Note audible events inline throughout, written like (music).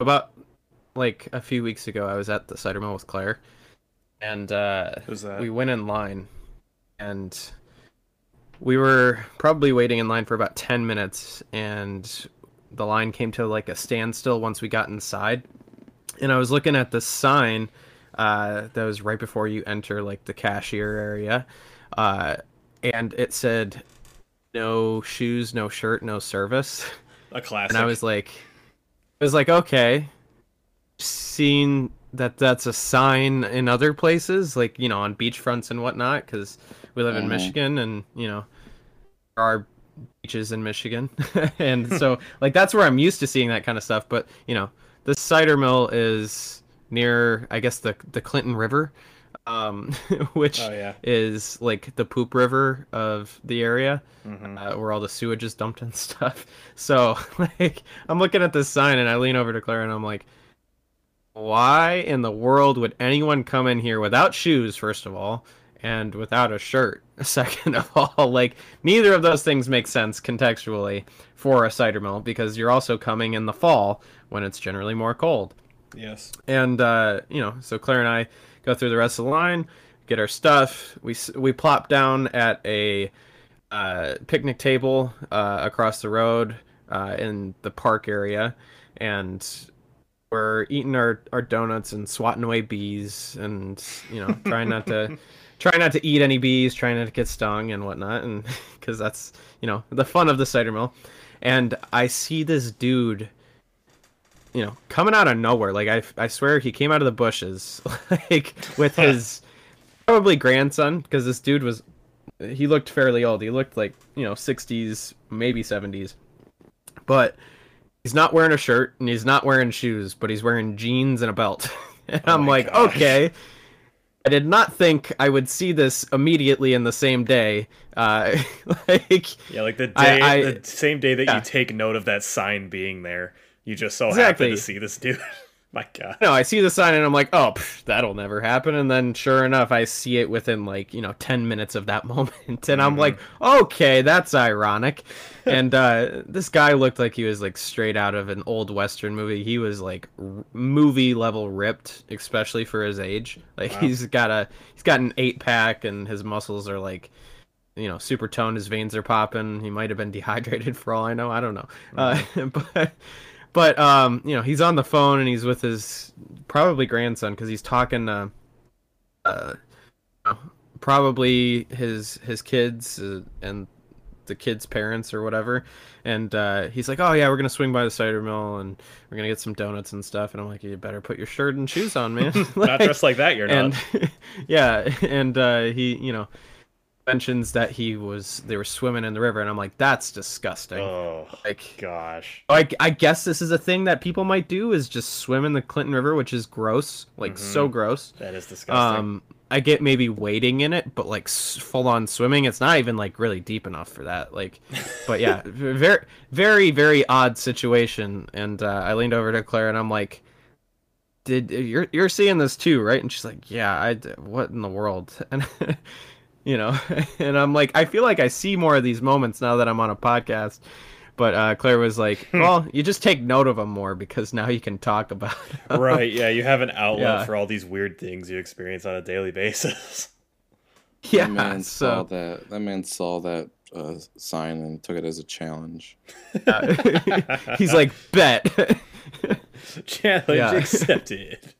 about like a few weeks ago, I was at the cider mill with Claire, and uh, we went in line, and we were probably waiting in line for about ten minutes, and the line came to like a standstill once we got inside, and I was looking at the sign uh, that was right before you enter like the cashier area, uh, and it said, "No shoes, no shirt, no service." A classic. and I was like, was like, okay, seeing that that's a sign in other places, like you know, on beachfronts and whatnot, because we live in Mhm. Michigan, and you know, there are beaches in Michigan, (laughs) and so like that's where I'm used to seeing that kind of stuff. But you know, the cider mill is near, I guess the the Clinton River, um, (laughs) which Oh yeah. is like the poop river of the area hmm uh, where all the sewage is dumped and (laughs) stuff. So (laughs) like I'm looking at this sign and I lean over to Claire and I'm like, why in the world would anyone come in here without shoes, first of all, and without a shirt, second of all? Like neither of those things make sense contextually for a cider mill because you're also coming in the fall when it's generally more cold. Yes. And uh, you know, so Claire and I go through the rest of the line, get our stuff. We we plop down at a uh, picnic table uh, across the road uh, in the park area, and we're eating our, our donuts and swatting away bees, and you know, trying not to (laughs) try not to eat any bees, trying not to get stung and whatnot, and (laughs) because that's you know the fun of the cider mill. And I see this dude you know, coming out of nowhere. Like I, I swear he came out of the bushes, (laughs) like with his probably grandson, because this dude was, he looked fairly old. He looked like you know, sixties, maybe seventies, but he's not wearing a shirt and he's not wearing shoes, but he's wearing jeans and a belt. (laughs) and Oh I'm like, gosh. okay. I did not think I would see this immediately in the same day. Uh, (laughs) like, Yeah, like the I- day, I- the same day that yeah. you take note of that sign being there, you just so Exactly. happen to see this dude. (laughs) My God. No, I see the sign and I'm like, oh, pff, that'll never happen. And then sure enough, I see it within like, you know, 10 minutes of that (laughs) moment. And I'm like, okay, that's ironic. (laughs) and uh, this guy looked like he was like straight out of an old Western movie. He was like r- movie level ripped, especially for his age. Like Wow. he's got a, he's got an eight pack and his muscles are like, you know, super toned. His veins are popping. He might have been dehydrated for all I know. I don't know. Uh, but but um, you know, he's on the phone and he's with his probably grandson because he's talking to uh, you know, probably his his kids uh, and the kids' parents or whatever. And uh, he's like, "Oh yeah, we're gonna swing by the cider mill and we're gonna get some donuts and stuff." And I'm like, "You better put your shirt and shoes on, man." (laughs) Not dressed like that, you're and not. (laughs) yeah, and uh, he, you know, mentions that he was they were swimming in the river, and I'm like, that's disgusting. Oh Like, gosh. I, I guess this is a thing that people might do is just swim in the Clinton River, which is gross, like so gross. That is disgusting. Um, I get maybe wading in it, but like full on swimming, it's not even like really deep enough for that. Like, but yeah, (laughs) very, very, very odd situation. And uh, I leaned over to Claire and I'm like, "Did you're you're seeing this too, right?" And she's like, "Yeah, i What in the world?" (laughs) And you know, (laughs) and I'm like, I feel like I see more of these moments now that I'm on a podcast. But uh, Claire was like, "Well, you just take note of them more because now you can talk about." Them. right, yeah, you have an (laughs) outlet Yeah. for all these weird things you experience on a daily basis. (laughs) Yeah. that man saw So that. That man saw that uh, sign and took it as a challenge. uh, he's like, "Bet." Challenge accepted.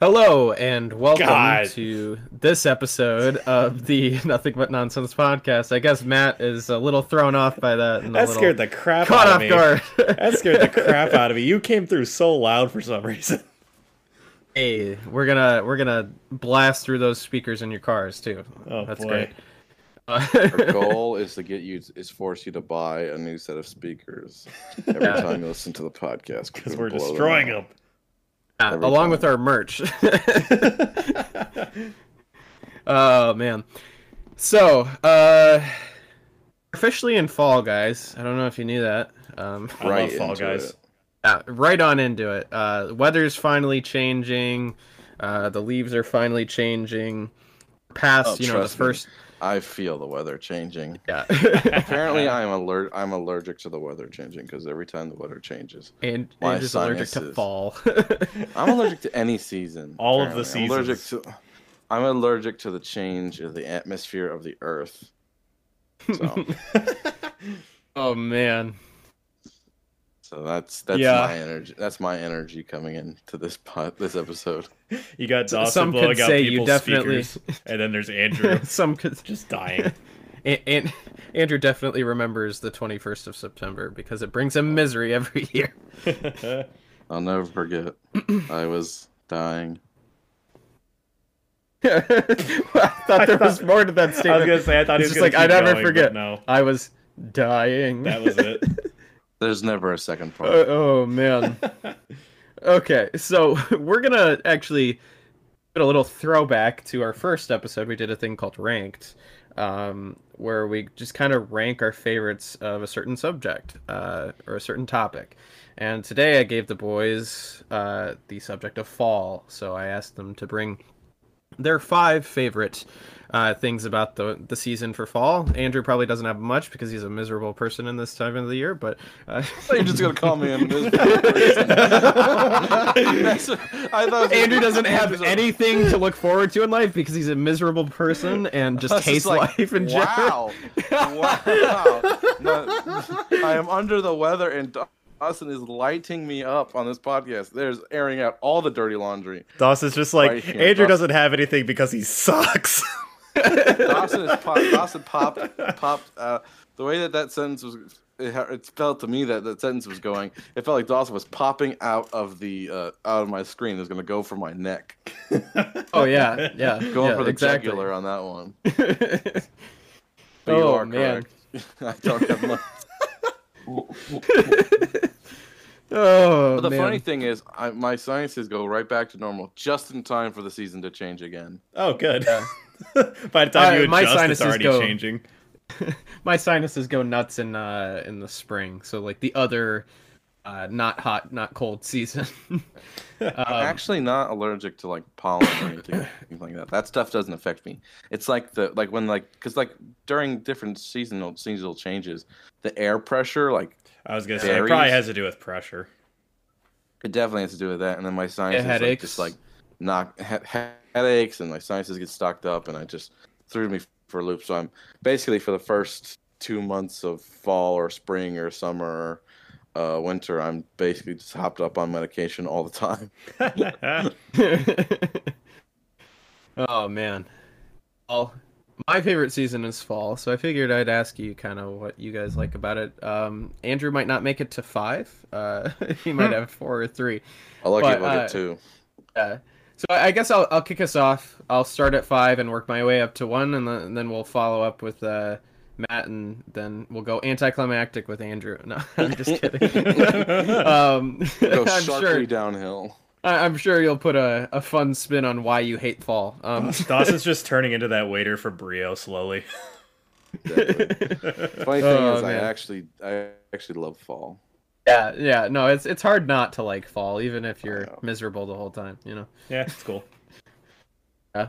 Hello and welcome God. to this episode of the (laughs) Nothing But Nonsense podcast. I guess Matt is a little thrown off by that. and That little scared the crap caught out of off me. guard. That scared the crap out of me. (laughs) You came through so loud for some reason. hey, we're gonna we're gonna blast through those speakers in your cars too. Oh That's boy. great. Our (laughs) goal is to get you is force you to buy a new set of speakers every Yeah. time you listen to the podcast Because we're destroying them. Yeah, along time. with our merch. (laughs) (laughs) oh man. So, uh officially in fall, guys. I don't know if you knew that. Um, I Right love Fall Guys. it. yeah, right on into it. Uh, weather's finally changing. Uh, the leaves are finally changing. Past, Oh, you know, the trust me. first. I feel the weather changing. Yeah. (laughs) Apparently, I'm alert. I'm allergic to the weather changing because every time the weather changes, and My and just allergic to fall. (laughs) (laughs) I'm allergic to any season. All of the apparently. I'm allergic seasons. to. I'm allergic to the change of the atmosphere of the Earth. So, oh man. So that's that's Yeah. my energy. That's my energy coming into this pot, this episode. (laughs) You got Dawson some could blowing out say you people's definitely- speakers, and then there's Andrew (laughs) Some could. (laughs) just dying. And, and Andrew definitely remembers the 21st of September because it brings him misery every year. I'll never forget. (clears throat) I was dying. I thought there was more to that statement. I was gonna say I thought he was just gonna like I never going, forget. No, I was dying. that was it. There's never a second part. Uh, oh man. (laughs) Okay, so (laughs) we're gonna actually put a little throwback to our first episode. We did a thing called Ranked, um, where we just kind of rank our favorites of a certain subject uh, or a certain topic. And today I gave the boys uh, the subject of fall, so I asked them to bring their five favorite uh, things about the the season for fall. Andrew probably doesn't have much because he's a miserable person in this time of the year, but uh, You're just gonna call me a (laughs) miserable person. (laughs) (laughs) I thought Andrew doesn't have Andrew's anything to look forward to in life because he's a miserable person and just I was hates like, life in general. Wow! wow! No, I am under the weather, and Dawson is lighting me up on this podcast. There's airing out all the dirty laundry. Dawson's just like Right. Andrew Dawson- doesn't have anything because he sucks. Dawson is pop, Dawson popped (laughs) popped. Uh, the way that that sentence was, it, it felt to me that that sentence was going. It felt like Dawson was popping out of the uh, out of my screen. It was gonna go for my neck. (laughs) Oh yeah, yeah, (laughs) Going yeah, for the exactly. jugular on that one. But you Oh, are man. correct. I don't have much. oh But the man. funny thing is, I, my sinuses go right back to normal just in time for the season to change again. oh, good. (laughs) By the time Uh, you my adjust, it's already go- changing. (laughs) my sinuses go nuts in uh in the spring, so like the other uh not hot, not cold season. (laughs) I'm um, actually not allergic to like pollen or anything, anything like that. That stuff doesn't affect me. It's like the like when like because like during different seasonal seasonal changes, the air pressure like I was gonna say it probably has to do with pressure. it definitely has to do with that. And then my sinuses like, just like knock he- headaches and my sinuses get stocked up, and I just threw me for a loop. So I'm basically for the first two months of fall or spring or summer. Or, uh, winter, I'm basically just hopped up on medication all the time. (laughs) oh man. Well, my favorite season is fall, so I figured I'd ask you kind of what you guys like about it. Um, Andrew might not make it to five. Uh, (laughs) he might have four or three. I like But, it. Uh, get two. Uh, so I I guess I'll I'll kick us off. I'll start at five and work my way up to one, and then, and then we'll follow up with uh, Matt, and then we'll go anticlimactic with Andrew. (laughs) No, I'm just kidding. (laughs) um, Go (laughs) I'm sharply sure downhill. I- I'm sure you'll put a, a fun spin on why you hate fall. Um, Dawson's just turning into that waiter for Brio slowly. Funny thing Oh, is, I actually, I actually love fall. Yeah, yeah, no, it's it's hard not to like fall, even if you're miserable the whole time. You know. Yeah, it's cool. (laughs) yeah.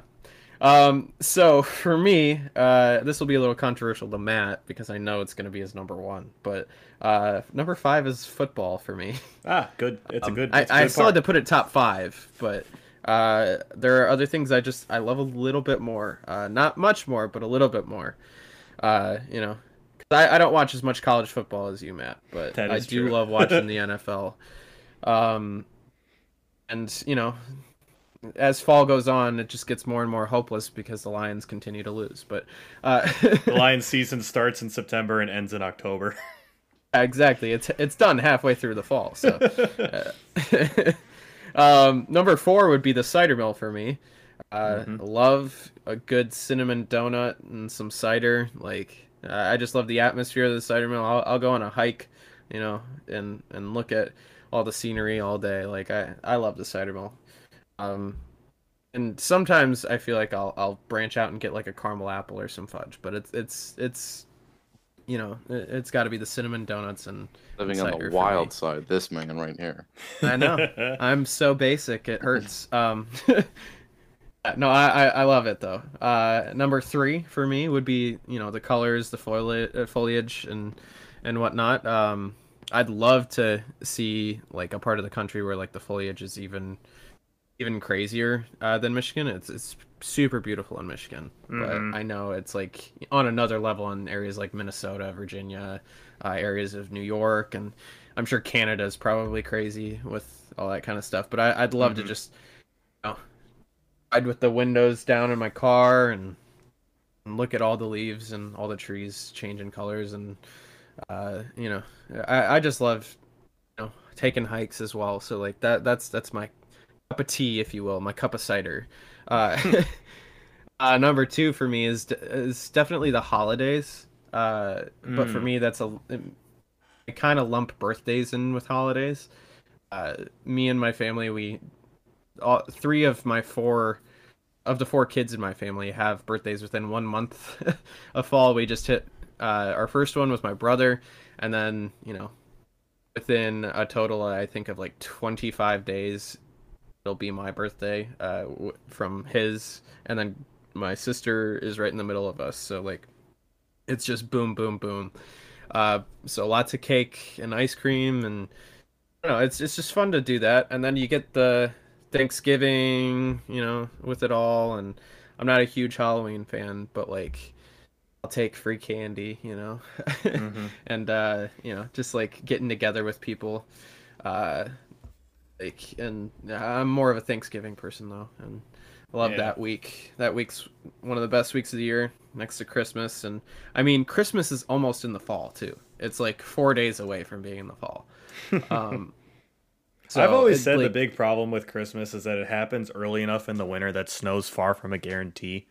Um, so for me, uh, this will be a little controversial to Matt because I know it's going to be his number one. But uh, number five is football for me. (laughs) Ah, good. It's a Um, good. I, it's a I good still had to put it top five, but uh, there are other things I just I love a little bit more. Uh, not much more, but a little bit more. Uh, you know, I, I don't watch as much college football as you, Matt, but I do true. love watching (laughs) the NFL. Um, and you know, as fall goes on, it just gets more and more hopeless because the Lions continue to lose. But uh, (laughs) The Lions (laughs) season starts in September and ends in October. exactly, it's it's done halfway through the fall. So, uh, um, number four would be the cider mill for me. Uh, Mhm. Love a good cinnamon donut and some cider. Like I just love the atmosphere of the cider mill. I'll, I'll go on a hike, you know, and and look at all the scenery all day. Like I I love the cider mill. Um, and sometimes I feel like I'll I'll branch out and get like a caramel apple or some fudge, but it's it's it's you know, it, it's got to be the cinnamon donuts and Living on cider the wild me. side, this man right here. I know. (laughs) I'm so basic, it hurts. Um, (laughs) no, I, I I love it though. Uh, number three for me would be you know the colors, the foliage, uh, foliage, and and whatnot. Um, I'd love to see like a part of the country where like the foliage is even even crazier uh, than Michigan. It's it's super beautiful in Michigan, Mhm. but I know it's like on another level in areas like Minnesota, Virginia, uh, areas of New York, and I'm sure Canada is probably crazy with all that kind of stuff. But I, I'd love to Mhm. just ride with the windows down in my car and, and look at all the leaves and all the trees changing colors and uh, you know I, I just love you know taking hikes as well. So like that that's that's my cup of tea, if you will, my cup of cider. Uh, (laughs) uh, number two for me is is definitely the holidays. Uh, but for Mm. me, that's a I kind of lump birthdays in with holidays. Uh, me and my family, we all three of my four of the four kids in my family have birthdays within one month (laughs) of fall. We just hit uh, our first one was my brother, and then you know within a total I think of like 25 days it'll be my birthday uh from his and then my sister is right in the middle of us. So like it's just boom boom boom. Uh so lots of cake and ice cream and know it's it's just fun to do that. And then you get the Thanksgiving you know with it all and I'm not a huge Halloween fan but like I'll take free candy you know Mhm. (laughs) and uh you know just like getting together with people uh like and i'm more of a thanksgiving person though and i love Yeah. that week that week's one of the best weeks of the year next to christmas and i mean christmas is almost in the fall too it's like four days away from being in the fall (laughs) um so I've always it, said the big problem with Christmas is that it happens early enough in the winter that snow's far from a guarantee.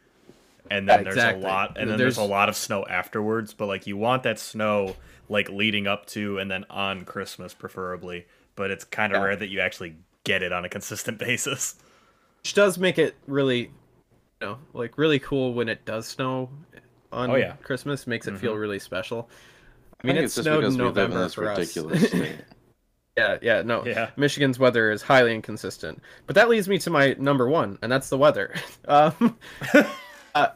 And then Yeah, there's a lot and then there's, There's- a lot of snow afterwards, but like you want that snow like leading up to and then on Christmas preferably, but it's kind of Yeah. rare that you actually get it on a consistent (laughs) basis. which does make it really you know like really cool when it does snow on Oh, yeah. christmas makes it feel mm-hmm. really special i I mean think it it's snowed in we live in november this for ridiculous us state. (laughs) yeah yeah no Yeah. michigan's weather is highly inconsistent but that leads me to my number one and that's the weather (laughs) um (laughs) uh,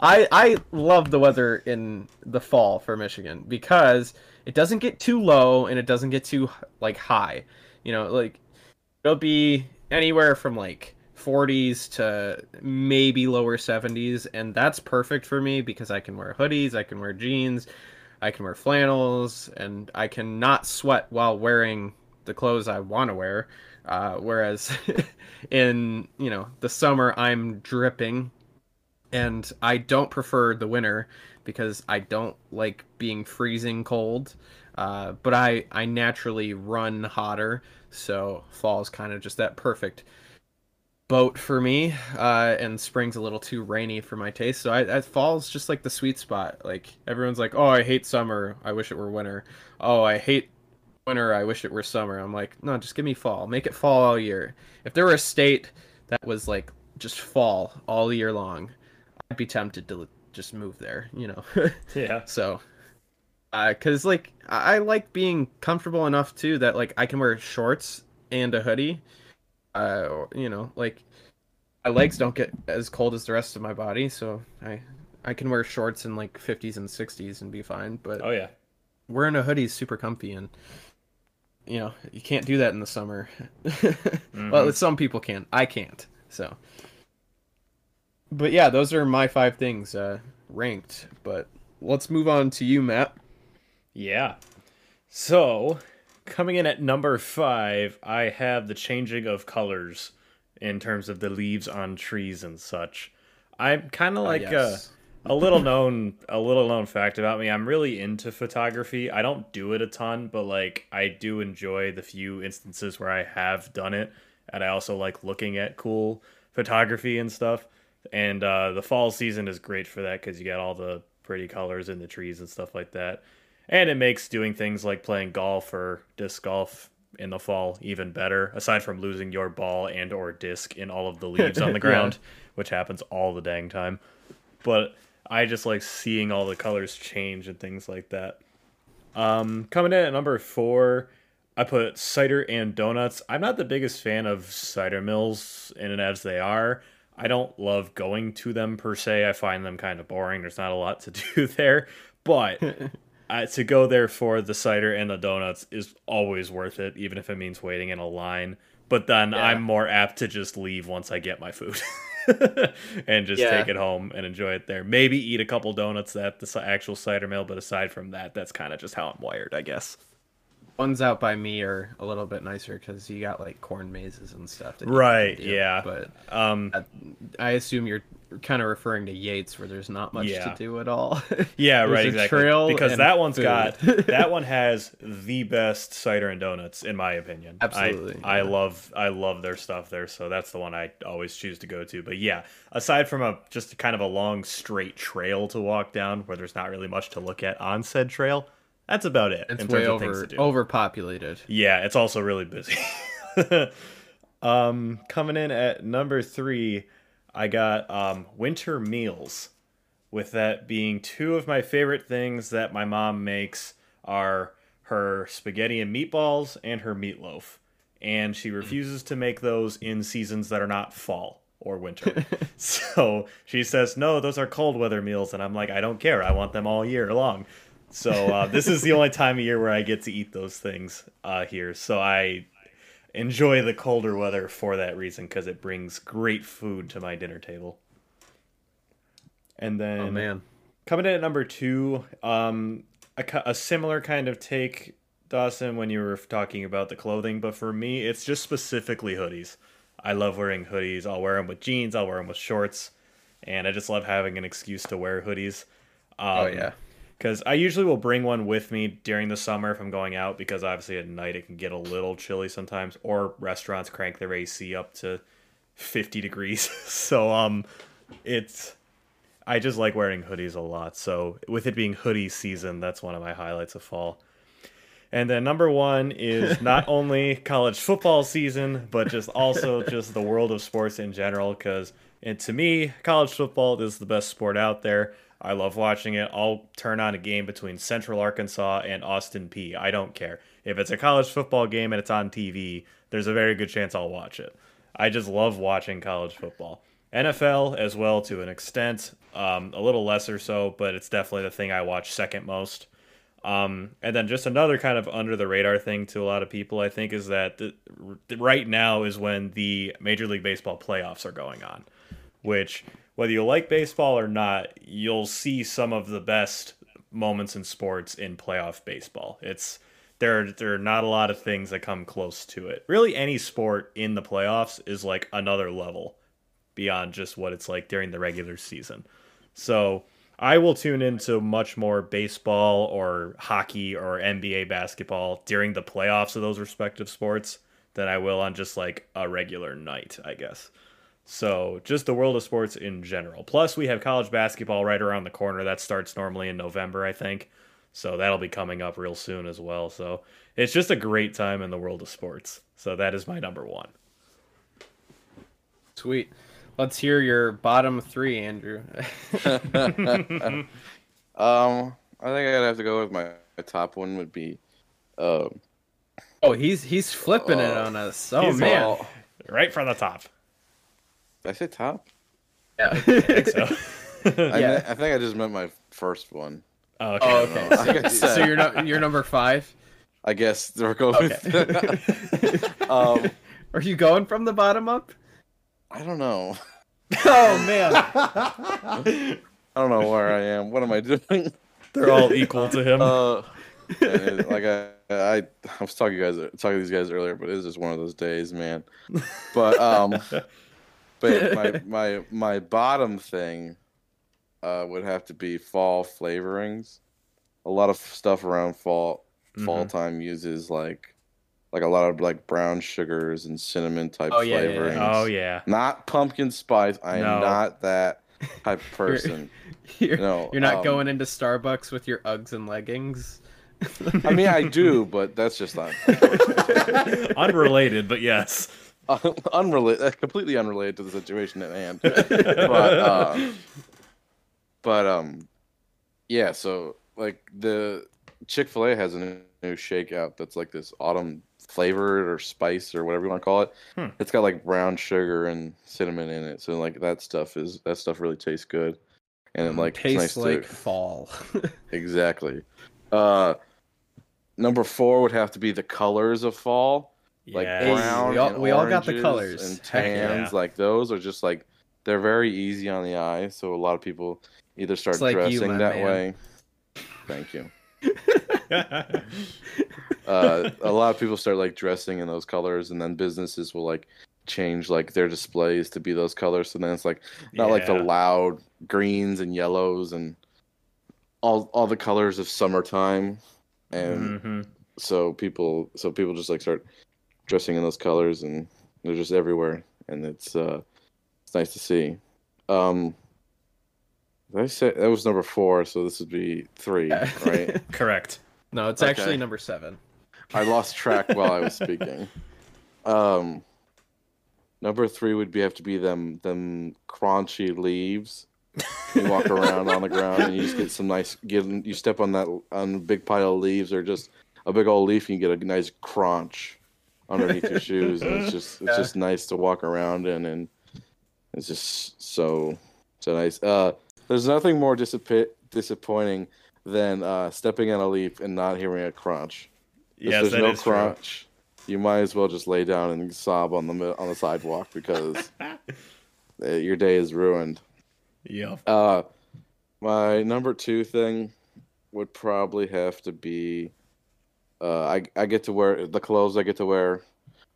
I I love the weather in the fall for Michigan because it doesn't get too low and it doesn't get too like high. You know, like it'll be anywhere from like 40s to maybe lower 70s and that's perfect for me because I can wear hoodies, I can wear jeans, I can wear flannels and I can not sweat while wearing the clothes I want to wear. Uh, whereas (laughs) in, you know, the summer I'm dripping and I don't prefer the winter because I don't like being freezing cold. Uh, but I I naturally run hotter, so fall is kind of just that perfect boat for me. Uh, and spring's a little too rainy for my taste, so I, I fall's just like the sweet spot. Like everyone's like, oh, I hate summer. I wish it were winter. Oh, I hate winter. I wish it were summer. I'm like, no, just give me fall. Make it fall all year. If there were a state that was like just fall all year long, I'd be tempted to just move there, you know. (laughs) Yeah. so, uh, cause like I I like being comfortable enough too that like I can wear shorts and a hoodie. Uh, you know, like my legs don't get as cold as the rest of my body, so I I can wear shorts in like 50s and 60s and be fine. But Oh yeah. wearing a hoodie is super comfy and you know you can't do that in the summer (laughs) well some people can i can't so but yeah those are my five things uh ranked but let's move on to you matt Yeah. So, coming in at number five, I have the changing of colors in terms of the leaves on trees and such. I'm kind of like yes. a, a little known a little known fact about me. I'm really into photography. I don't do it a ton, but like I do enjoy the few instances where I have done it, and I also like looking at cool photography and stuff. And uh, the fall season is great for that because you got all the pretty colors in the trees and stuff like that and it makes doing things like playing golf or disc golf in the fall even better aside from losing your ball and or disc in all of the leaves on the (laughs) Yeah. ground which happens all the dang time but I just like seeing all the colors change and things like that. Um, coming in at number four, I put cider and donuts. I'm not the biggest fan of cider mills in and as they are. I don't love going to them per se. I find them kind of boring. There's not a lot to (laughs) do there, but (laughs) uh, to go there for the cider and the donuts is always worth it, even if it means waiting in a line. But then Yeah. I'm more apt to just leave once I get my food (laughs) and just Yeah. take it home and enjoy it there. Maybe eat a couple donuts at the actual cider mill, but aside from that, that's kind of just how I'm wired, I guess. Ones out by me are a little bit nicer because you got like corn mazes and stuff. Right, do, yeah. But Um, I assume you're kind of referring to Yates, where there's not much Yeah. to do at all. (laughs) Yeah, right, exactly. because that one's food. got (laughs) that one has the best cider and donuts in my opinion. Absolutely, I, yeah. love I love their stuff there, so that's the one I always choose to go to. But yeah, aside from a just kind of a long straight trail to walk down where there's not really much to look at on said trail, that's about it It's in way terms of things over to do. overpopulated. Yeah, it's also really busy. (laughs) um, coming in at number three, I got um, winter meals. With that being two of my favorite things that my mom makes are her spaghetti and meatballs and her meatloaf. And she refuses to make those in seasons that are not fall or winter. (laughs) so she says, No, those are cold weather meals. And I'm like, I don't care. I want them all year long. So uh, this is the only time of year where I get to eat those things uh, here. So I enjoy the colder weather for that reason because it brings great food to my dinner table. And then Oh man, coming in at number two, um, a, a similar kind of take, Dawson, when you were talking about the clothing, but for me, it's just specifically hoodies. I love wearing hoodies. I'll wear them with jeans. I'll wear them with shorts, and I just love having an excuse to wear hoodies. Um, oh yeah. Because I usually will bring one with me during the summer if I'm going out because obviously at night it can get a little chilly sometimes or restaurants crank their AC up to 50 degrees. (laughs) so um it's I just like wearing hoodies a lot. So with it being hoodie season, that's one of my highlights of fall. And then number 1 is (laughs) not only college football season, but just also just the world of sports in general cuz and to me, college football is the best sport out there. I love watching it. I'll turn on a game between Central Arkansas and Austin Peay I don't care. If it's a college football game and it's on TV, there's a very good chance I'll watch it. I just love watching college football. NFL as well to an extent, um, a little lesser so, but it's definitely the thing I watch second most. Um, and then just another kind of under the radar thing to a lot of people, I think, is that the, right now is when the Major League Baseball playoffs are going on, which whether you like baseball or not, you'll see some of the best moments in sports in playoff baseball. It's there there are not a lot of things that come close to it. Really any sport in the playoffs is like another level beyond just what it's like during the regular season. So, I will tune into much more baseball or hockey or NBA basketball during the playoffs of those respective sports than I will on just like a regular night, I guess. So, just the world of sports in general. Plus, we have college basketball right around the corner. That starts normally in November, I think. So, that'll be coming up real soon as well. So, it's just a great time in the world of sports. So, that is my number one. Sweet. Let's hear your bottom three, Andrew. (laughs) Um, I think I'd have to go with my, my top one would be, um, oh, he's he's flipping it on us. Oh He's man. all- Right from the top. Did I say top? Yeah. (laughs) So, I, Yeah. meant- I think I just meant my first one. oh, okay. oh, okay. Like I So, so you're no, you're number five. I guess we're going. with- (laughs) um, Are you going from the bottom up? I don't know. (laughs) Oh man. I don't know where I am. What am I doing? They're all equal to him. Uh, like I, I, I was talking to you guys, talking to these guys earlier, but it was just one of those days, man. But um, but (laughs) my my my bottom thing, uh, would have to be fall flavorings. A lot of stuff around fall fall Mhm. time uses like like a lot of like brown sugars and cinnamon type Oh, yeah, yeah, yeah. oh yeah. Not pumpkin spice. I am No. not that (laughs) type of person. You're, No, you're not um, going into Starbucks with your Uggs and leggings. I mean, I (laughs) do, but that's just not Unrelated, but yes. (laughs) unrelated, completely unrelated to the situation at hand. (laughs) But uh, but um, yeah. So like the Chick Fil A has a new shakeout that's like this autumn flavored or spice or whatever you want to call it. Hmm. It's got like brown sugar and cinnamon in it, so like that stuff is that stuff really tastes good, and it like tastes nice like to fall. (laughs) exactly. Uh, number four would have to be the colors of fall like Yes. brown. we all- and we all got the oranges colors. and Heck yeah. tans. Like those are just like they're very easy on the eye. So a lot of people either start It's like you, dressing my that man. way. Thank you. (laughs) Uh, a lot of people start like dressing in those colors, and then businesses will like change like their displays to be those colors. So then it's like not like the loud greens and yellows and all all the colors of summertime. And Mhm. so people so people just like start dressing in those colors and they're just everywhere and it's uh it's nice to see um did i say that was number four so this would be three (laughs) right correct. no, it's Okay. actually number seven. i lost track (laughs) while i was speaking um number three would be have to be them them crunchy leaves you walk (laughs) around on the ground and you just get some nice get you step on that on a big pile of leaves or just a big old leaf and you get a nice crunch underneath your shoes and it's (laughs) just it's Yeah. just nice to walk around in and it's just so so nice uh there's nothing more disappi- disappointing than uh stepping on a leaf and not hearing a crunch if Yes, there's that no is true. crunch you might as well just lay down and sob on the on the sidewalk because uh, (laughs) your day is ruined Yep. uh, my number two thing would probably have to be, uh, I I get to wear the clothes I get to wear.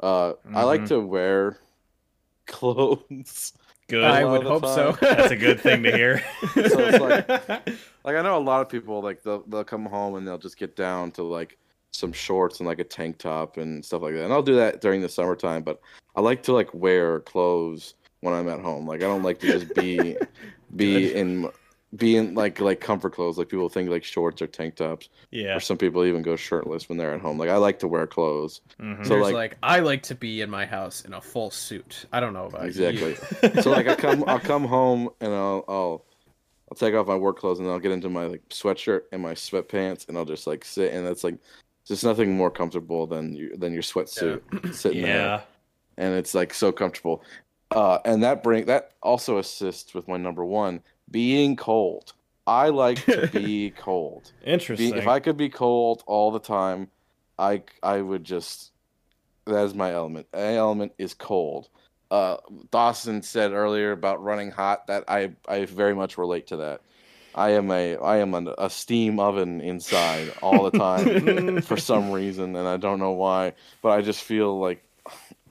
Uh, I like Mhm. to wear (laughs) clothes. Good. I would of the hope so. That's a good thing to hear. (laughs) So it's like- (laughs) Like I know a lot of people like they'll they'll come home and they'll just get down to like some shorts and like a tank top and stuff like that. And I'll do that during the summertime, but I like to like wear clothes when I'm at home. Like I don't like to just be be in be in like like comfort clothes. Like people think like shorts or tank tops, yeah. or some people even go shirtless when they're at home. Like I like to wear clothes. Mhm. So, like- like, I like to be in my house in a full suit. I don't know about you. Exactly. (laughs) so like I come (laughs) I'll come home and I'll I'll I'll take off my work clothes and I'll get into my like sweatshirt and my sweatpants and I'll just like sit and it's like just nothing more comfortable than you than your sweatsuit (clears throat) sitting there yeah. and it's like so comfortable. Uh, and that bring that also assists with my number one being cold. I like to (laughs) be cold. Be, Interesting. if I could be cold all the time, I I would just that is my element. My element is cold. Uh, Dawson said earlier about running hot. That I I very much relate to that. I am a I am an, a steam oven inside all the time (laughs) for some reason, and I don't know why. But I just feel like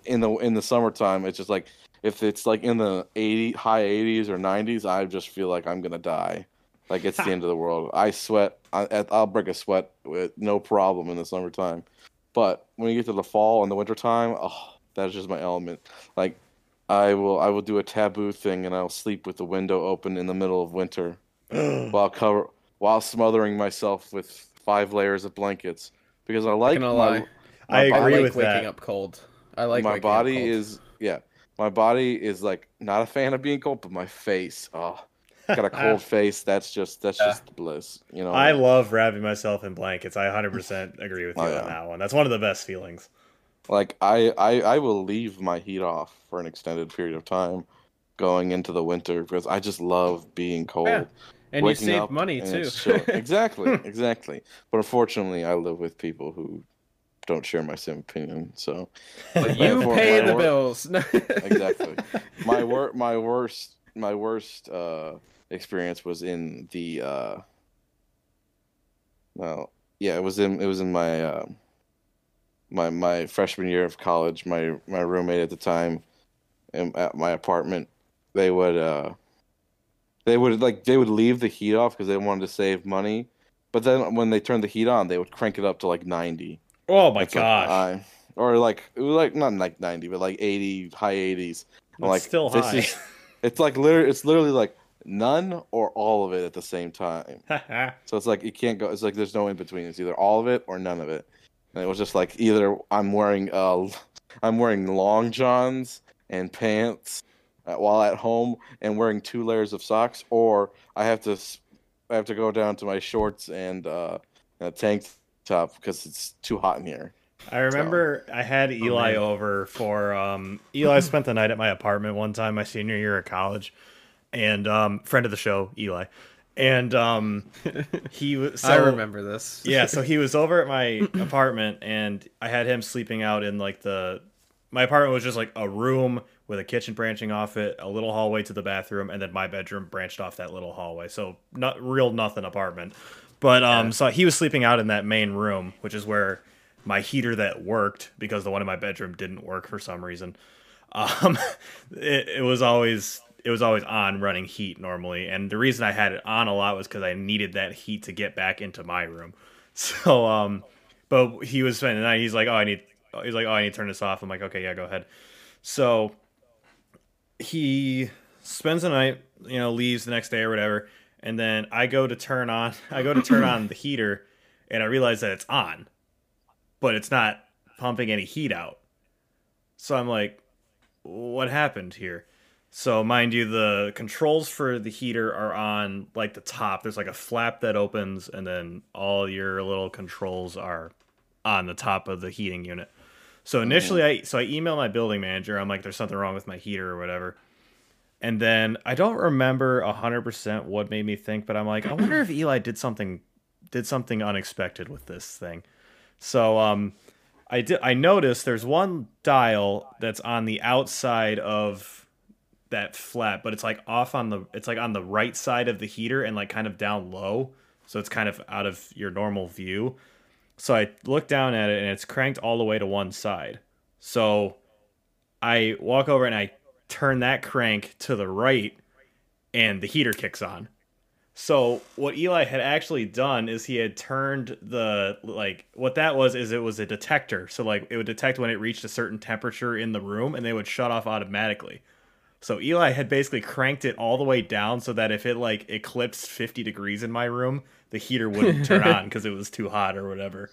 in the in the summertime, it's just like if it's like in the 80 high 80s or 90s, I just feel like I'm gonna die. Like it's the end of the world. I sweat. I, I'll break a sweat with no problem in the summertime. But when you get to the fall and the wintertime, oh, that's just my element. Like I will I will do a taboo thing and I'll sleep with the window open in the middle of winter (gasps) while cover while smothering myself with five layers of blankets because I like gonna my, lie. my I I like with waking that. up cold. I like my waking up body cold. is yeah my body is like not a fan of being cold but my face oh got a cold (laughs) face that's just that's Yeah. just bliss you know I love wrapping myself in blankets. I 100% (laughs) agree with oh, you Oh, on that one. That's one of the best feelings. like I, I i will leave my heat off for an extended period of time going into the winter because i just love being cold Yeah, and you save money too. (laughs) exactly exactly but unfortunately i live with people who don't share my same opinion so But (laughs) you pay the work- bills. (laughs) Exactly. my wor- my worst my worst uh experience was in the uh well yeah it was in it was in my uh my my freshman year of college my my roommate at the time in, at my apartment they would uh they would like they would leave the heat off because they wanted to save money but then when they turned the heat on they would crank it up to like 90 Oh my like, gosh. I- or like it was like not like 90 but like 80 high 80s I'm like still this high. is (laughs) it's like literally it's literally like none or all of it at the same time. (laughs) So it's like you can't go it's like there's no in between. It's either all of it or none of it. And it was just like either i'm wearing uh (laughs) i'm wearing long johns and pants uh, while at home and wearing two layers of socks, or I have to I have to go down to my shorts and uh, a tank top because it's too hot in here. I remember I had Eli man. over for um Eli (laughs) spent the night at my apartment one time my senior year of college and um friend of the show Eli and um (laughs) he was so, I remember this. (laughs) yeah so he was over at my apartment and I had him sleeping out in like the my apartment was just like a room with a kitchen branching off it a little hallway to the bathroom and then my bedroom branched off that little hallway so not real nothing apartment but um so he was sleeping out in that main room which is where my heater that worked because the one in my bedroom didn't work for some reason. Um, (laughs) it, it was always it was always on running heat normally, and the reason I had it on a lot was because I needed that heat to get back into my room. (laughs) So, um, but he was spending the night. He's like, "Oh, I need." He's like, "Oh, I need to turn this off." I'm like, "Okay, yeah, go ahead." So he spends the night, you know, leaves the next day or whatever, and then I go to turn on. I go to turn on the heater, and I realize that it's on but it's not pumping any heat out. So I'm like, what happened here? So mind you, the controls for the heater are on like the top. There's like a flap that opens, and then all your little controls are on the top of the heating unit. So initially, oh. I so I email my building manager. I'm like, there's something wrong with my heater or whatever. And then I don't remember hundred percent what made me think, but I'm like, I wonder if (clears throat) Eli did something did something unexpected with this thing. So um, I did. I noticed there's one dial that's on the outside of that flap, but it's like off on the. It's like on the right side of the heater and like kind of down low, so it's kind of out of your normal view. So I look down at it and it's cranked all the way to one side. So I walk over and I turn that crank to the right, and the heater kicks on. So what Eli had actually done is he had turned the like what that was is it was a detector. So like it would detect when it reached a certain temperature in the room and they would shut off automatically. So Eli had basically cranked it all the way down so that if it like eclipsed 50 degrees in my room, the heater wouldn't turn (laughs) on because it was too hot or whatever.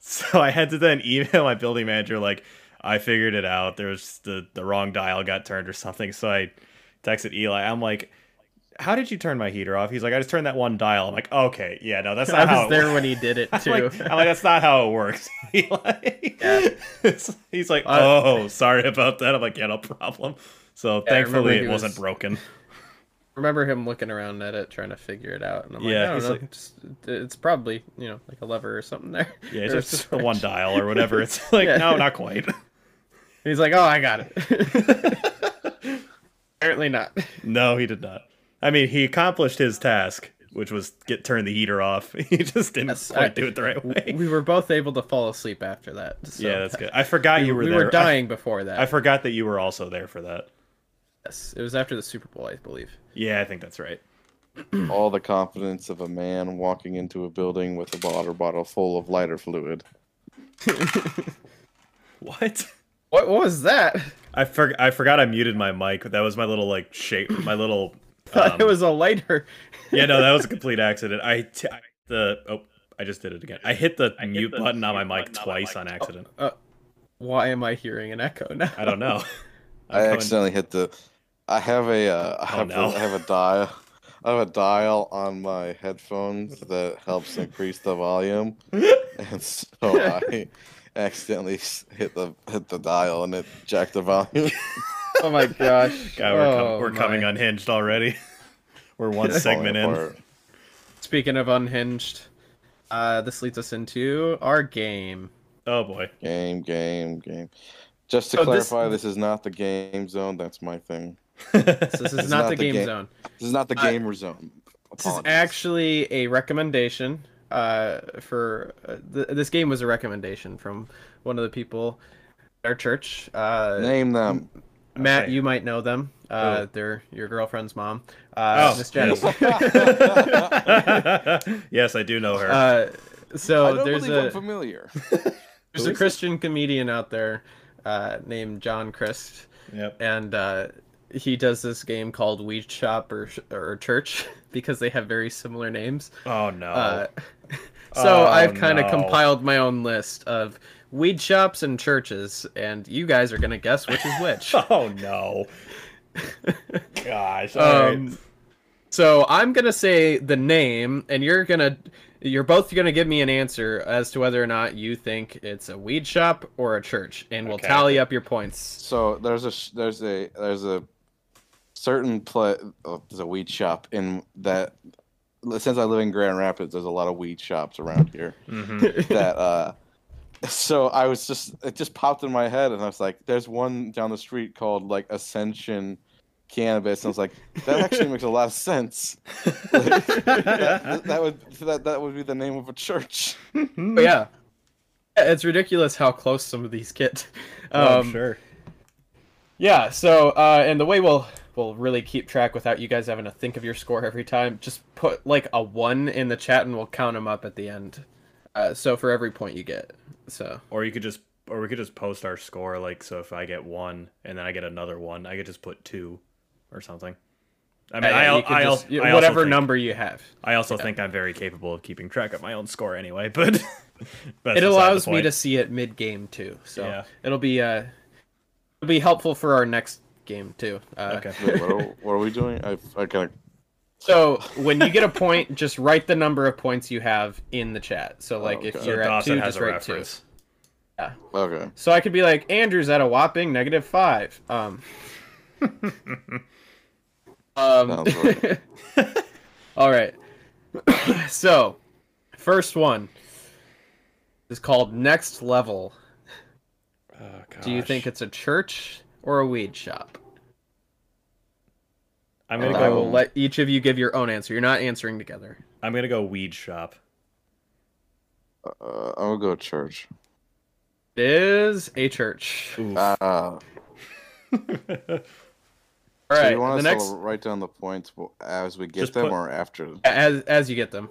So I had to then email my building manager like I figured it out. There was the the wrong dial got turned or something. So I texted Eli. I'm like how did you turn my heater off? He's like, I just turned that one dial. I'm like, okay, yeah, no, that's (laughs) I not how was it there works. when he did it (laughs) I'm too. like, I'm like, that's not how it works. (laughs) Eli. It's- He's like, oh, sorry about that. I'm like, yeah, no problem. So Yeah, thankfully it wasn't was- broken. remember him looking around at it trying to figure it out, and I'm like, Yeah, I don't know, like- just, it's probably you know like a lever or something there. Yeah, it's it's just the one dial or whatever. It's like, Yeah. no, not quite. He's like, oh, I got it. (laughs) Apparently not. No, he did not. I mean, he accomplished his task, which was get turn the heater off. (laughs) He just didn't Yes, quite I- do it the right way. We were both able to fall asleep after that. so yeah, that's (laughs) good. I forgot We, you were we there. We were dying before that. I, I forgot that you were also there for that. yes, it was after the Super Bowl, I believe. Yeah, I think that's right. (clears throat) All the confidence of a man walking into a building with a water bottle full of lighter fluid. What? What, what was that? I for, I forgot I muted my mic. That was my little like shape, my little. (laughs) um, it was a lighter. yeah, no, that was a (laughs) complete accident. I, t- I the oh, I just did it again. I hit the mute button on my mic twice on accident. Why am I hearing an echo now? I don't know. (laughs) I'm I coming- accidentally hit the. I have a. Uh, I have, no. a, I have a dial. I have a dial on my headphones that helps increase the volume, and so I accidentally hit the hit the dial and it jacked the volume. (laughs) Oh my gosh. God, we're, com- Oh we're coming unhinged already. (laughs) we're one segment in. Speaking of unhinged, uh, this leads us into our game. Oh boy. Game, game, game. Just to So clarify, this... is not the game zone. That's my thing. (laughs) So this is It's not, not the the game game- zone. This is not the Uh, gamer zone. This is actually a recommendation. Uh, for uh, th- this game was a recommendation from one of the people at our church. Uh, Name them. Matt, Okay. you might know them. Uh, they're your girlfriend's mom. Uh, Oh, Miss Jenny. (laughs) (laughs) yes, I do know her. uh, I so don't there's believe I'm a familiar. (laughs) there's a Christian comedian out there uh, named John Crist, yep. and uh, he does this game called Weed Shop or or Church (laughs) because they have very similar names. Oh no. Uh, (laughs) so Oh, I've kind of no. compiled my own list of weed shops and churches, and you guys are gonna guess which is which. (laughs) oh no. Gosh. all right. Um, so I'm gonna say the name, and you're gonna you're both gonna give me an answer as to whether or not you think it's a weed shop or a church, and we'll Okay. tally up your points. So there's a sh- there's a there's a certain play oh, there's a weed shop in that since I live in Grand Rapids, there's a lot of weed shops around here Mhm. (laughs) that uh so I was just it just popped in my head and I was like, there's one down the street called like Ascension Cannabis and I was like, that actually makes a lot of sense. Like, (laughs) that, that would that, that would be the name of a church. But (laughs) yeah, it's ridiculous how close some of these get. Oh, Um, I'm sure. Yeah. So, uh, and the way we'll we'll really keep track without you guys having to think of your score every time, just put like a one in the chat, and we'll count them up at the end. Uh, so for every point you get. So Or you could just, or we could just post our score. Like, so if I get one and then I get another one, I could just put two, or something. I mean, Yeah, I, you al- could I, just- I also whatever think- number you have. I also think I'm very capable of keeping track of my own score anyway. (laughs) But it allows me to see it mid game too. So Yeah. it'll be uh, it'll be helpful for our next game too. Uh, Okay. Wait, what, are, what are we doing? I I kind of So when you get a point, just write the number of points you have in the chat. So like if okay. So you're at Dawson two, just write reference. two. okay. So I could be like, Andrew's at a whopping negative five. Um. (laughs) um (laughs) all right. (coughs) so, first one is called Next Level. Oh, Do you think it's a church or a weed shop? I'm gonna I go? will let each of you give your own answer. You're not answering together. I'm gonna go weed shop. Uh, I'll go church. It is a church. Oof. Uh, (laughs) All so you want the us next, to write down the points as we get Just them put- or after? as as you get them,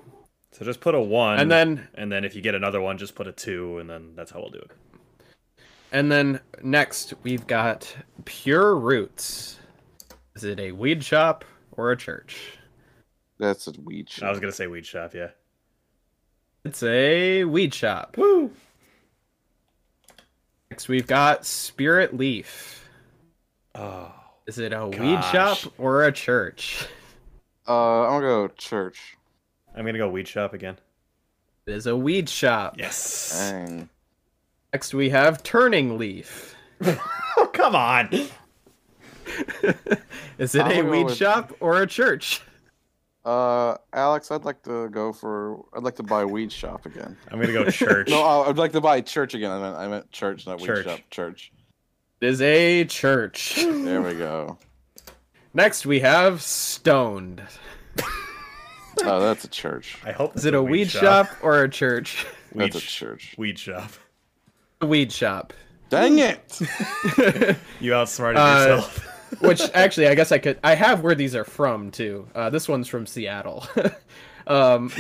so just put a one, and then and then if you get another one, just put a two, and then that's how we'll do it. And then next, we've got Pure Roots. Is it a weed shop or a church? That's a weed shop. I was gonna say weed shop, yeah. It's a weed shop. Woo! Next, we've got Spirit Leaf. Oh, Is it a weed shop or a church? Uh, I'm gonna go church. I'm gonna go weed shop again. It is a weed shop. Yes. Dang. Next, we have Turning Leaf. (laughs) oh, come on. (laughs) Is it I'm a weed with- shop or a church? Uh, Alex, I'd like to go for. I'd like to buy weed shop again. I'm gonna go church. (laughs) No, I- I'd like to buy church again. I meant I meant church, not weed shop. Church. It is a church. There we go. Next, we have Stoned. Oh, that's a church. I hope Is it a weed shop or a church? Weed, That's a church. weed shop. A weed shop. Dang it! (laughs) You outsmarted Uh, yourself. (laughs) Which actually, I guess I could. I have where these are from too. Uh, this one's from Seattle. (laughs) um,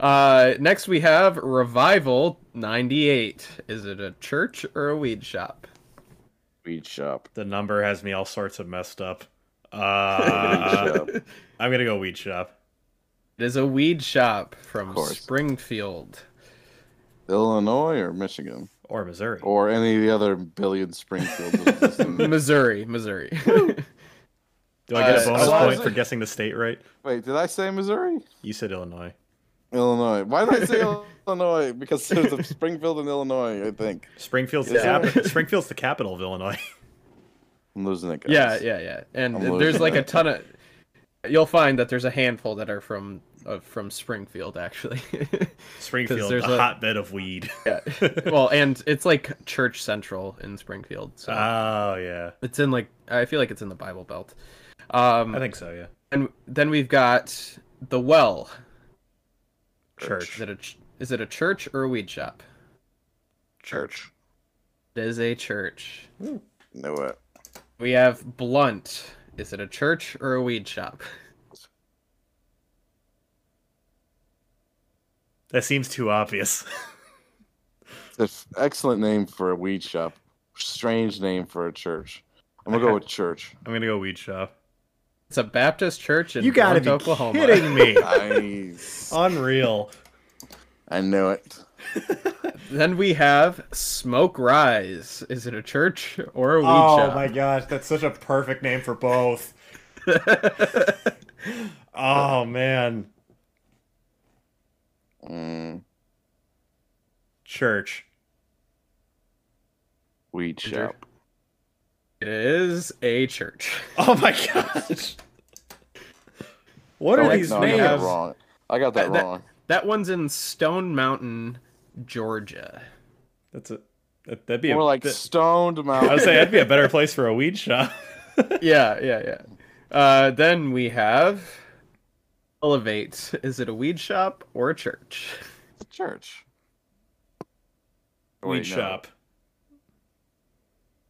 uh, next we have Revival '98. Is it a church or a weed shop? Weed shop. The number has me all sorts of messed up. Uh. I'm gonna go weed shop. It is a weed shop from. Springfield. Illinois or Michigan Or Missouri. or any of the other billion Springfields. (laughs) that exist in- Missouri, Missouri. (laughs) Do I get uh, a bonus so- point for guessing the state right? Wait, did I say Missouri? You said Illinois. Illinois. Why did I say (laughs) Illinois? Because there's a Springfield in Illinois. I think Springfield's the cap- Springfield's the capital of Illinois. I'm losing it. Guys. yeah, yeah, yeah. And there's losing like a ton of. You'll find that there's a handful that are from uh, from Springfield actually. (laughs) Springfield, (laughs) there's the a- hotbed of weed. (laughs) yeah. Well, and it's like Church Central in Springfield. So Oh yeah, it's in like I feel like it's in the Bible Belt. Um, I think so. Yeah, and then we've got the Well. Is church. it a is it a church or a weed shop? church. It is a church. Know it. We have Blunt. Is it a church or a weed shop? That seems too obvious. It's an excellent name for a weed shop. Strange name for a church. I'm gonna go with church. (laughs) I'm gonna go weed shop. It's a Baptist church in You gotta Blunt, be Oklahoma. kidding me! (laughs) Nice. Unreal. I knew it. (laughs) Then we have Smoke Rise. Is it a church or a weed Oh shop? Oh my gosh, that's such a perfect name for both. oh man, Mm, church. weed Andrew? shop. It is a church. (laughs) Oh my gosh. What Oh, are wait, these no, I got that names? wrong. I got that Uh, that- wrong. That one's in Stone Mountain, Georgia. That's a that, that'd be More a, like that- stoned mountain. I would say that'd be a better place for a weed shop. (laughs) yeah, yeah, yeah. Uh, then we have Elevate. Is it a weed shop or a church? church. weed Wait, no. shop.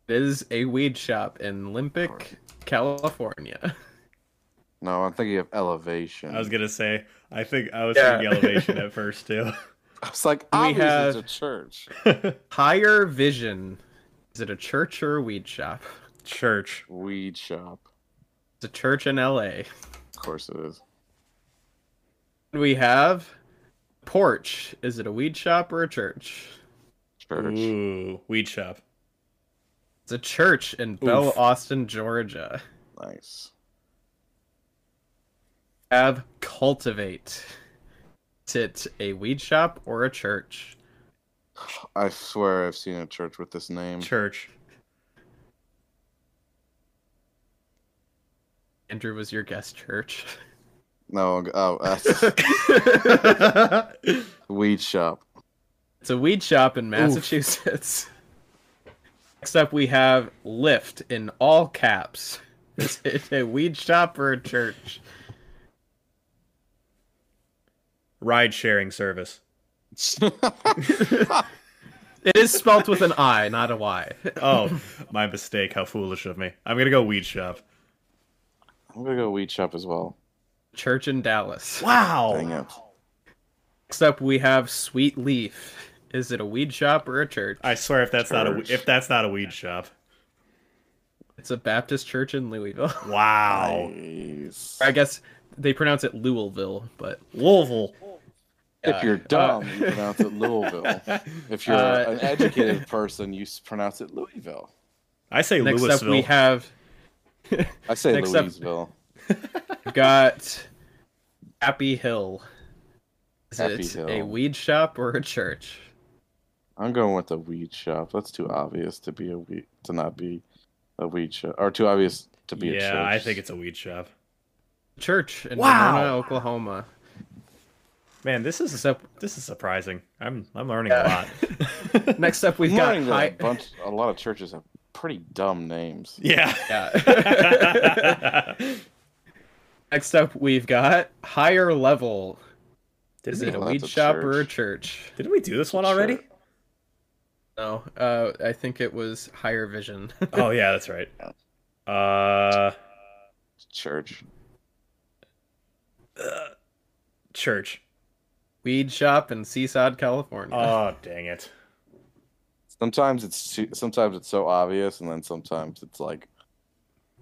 It is a weed shop in Olympic, California. No, I'm thinking of elevation. I was gonna say. I think I was Yeah. thinking elevation at first too. (laughs) I was like, We obviously have- it's a church. (laughs) Higher Vision. Is it a church or a weed shop? Church. Weed shop. It's a church in LA. Of course it is. We have Porch. Is it a weed shop or a church? Church. Ooh, weed shop. It's a church in Belle Oof. Austin, Georgia. Nice. Have Cultivate. Is it a weed shop or a church? I swear I've seen a church with this name. Church. Andrew was your guest church. (laughs) No, oh, that's uh, (laughs) weed shop. It's a weed shop in Massachusetts. Next up, we have Lift in all caps. (laughs) Is it a weed shop or a church? Ride sharing service. (laughs) It is spelt with an I, not a Y. Oh, my mistake. How foolish of me. I'm gonna go weed shop. I'm gonna go weed shop as well. Church in Dallas. Wow. Dang it. Next up, we have Sweet Leaf. Is it a weed shop or a church? I swear if that's not a if that's not a weed shop. It's a Baptist church in Louisville. (laughs) Wow. Nice. I guess they pronounce it Louisville, but Louisville. If you're dumb, you pronounce it Louisville. (laughs) If you're Uh, an educated person, you pronounce it Louisville. I say next Louisville. up we have I say (laughs) Next up- Louisville. Got Happy Hill. Is Happy it a weed shop or a church? I'm going with the weed shop. That's too obvious to be a weed to not be a weed shop, or too obvious to be a church. yeah, I think it's a weed shop. Church in Wow. Wynona, Oklahoma. Man, this is Except this is surprising. I'm I'm learning Yeah. a lot. (laughs) next up we've I'm got high. a bunch. A lot of churches have pretty dumb names. yeah. Yeah. (laughs) (laughs) next up we've got higher level. Did Is it a weed that's a shop or a church. church? didn't we do this one already? Sure. No, uh, I think it was Higher Vision. (laughs) Oh yeah, that's right. Uh, Church. church. Weed shop in Seaside, California. Oh dang it. Sometimes it's too, sometimes it's so obvious, and then sometimes it's like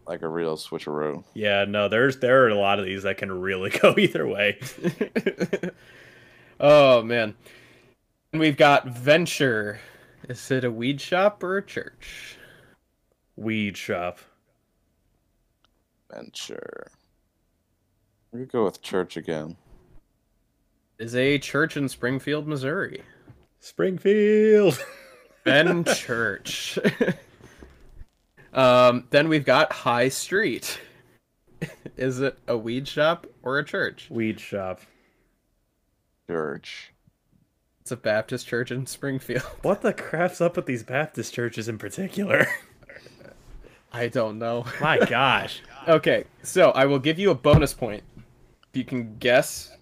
like a real switcheroo. Yeah, no, there's there are a lot of these that can really (laughs) go either way. (laughs) oh man. And we've got Venture. Is it a weed shop or a church? Weed shop. Venture. We could go with church again. Is a church in Springfield, Missouri. Springfield. (laughs) Ben Church. Um, then we've got High Street. (laughs) Is it a weed shop or a church? Weed shop. Church. It's a Baptist church in Springfield. (laughs) What the crap's up with these Baptist churches in particular? I don't know. (laughs) My gosh. Okay, so I will give you a bonus point if you can guess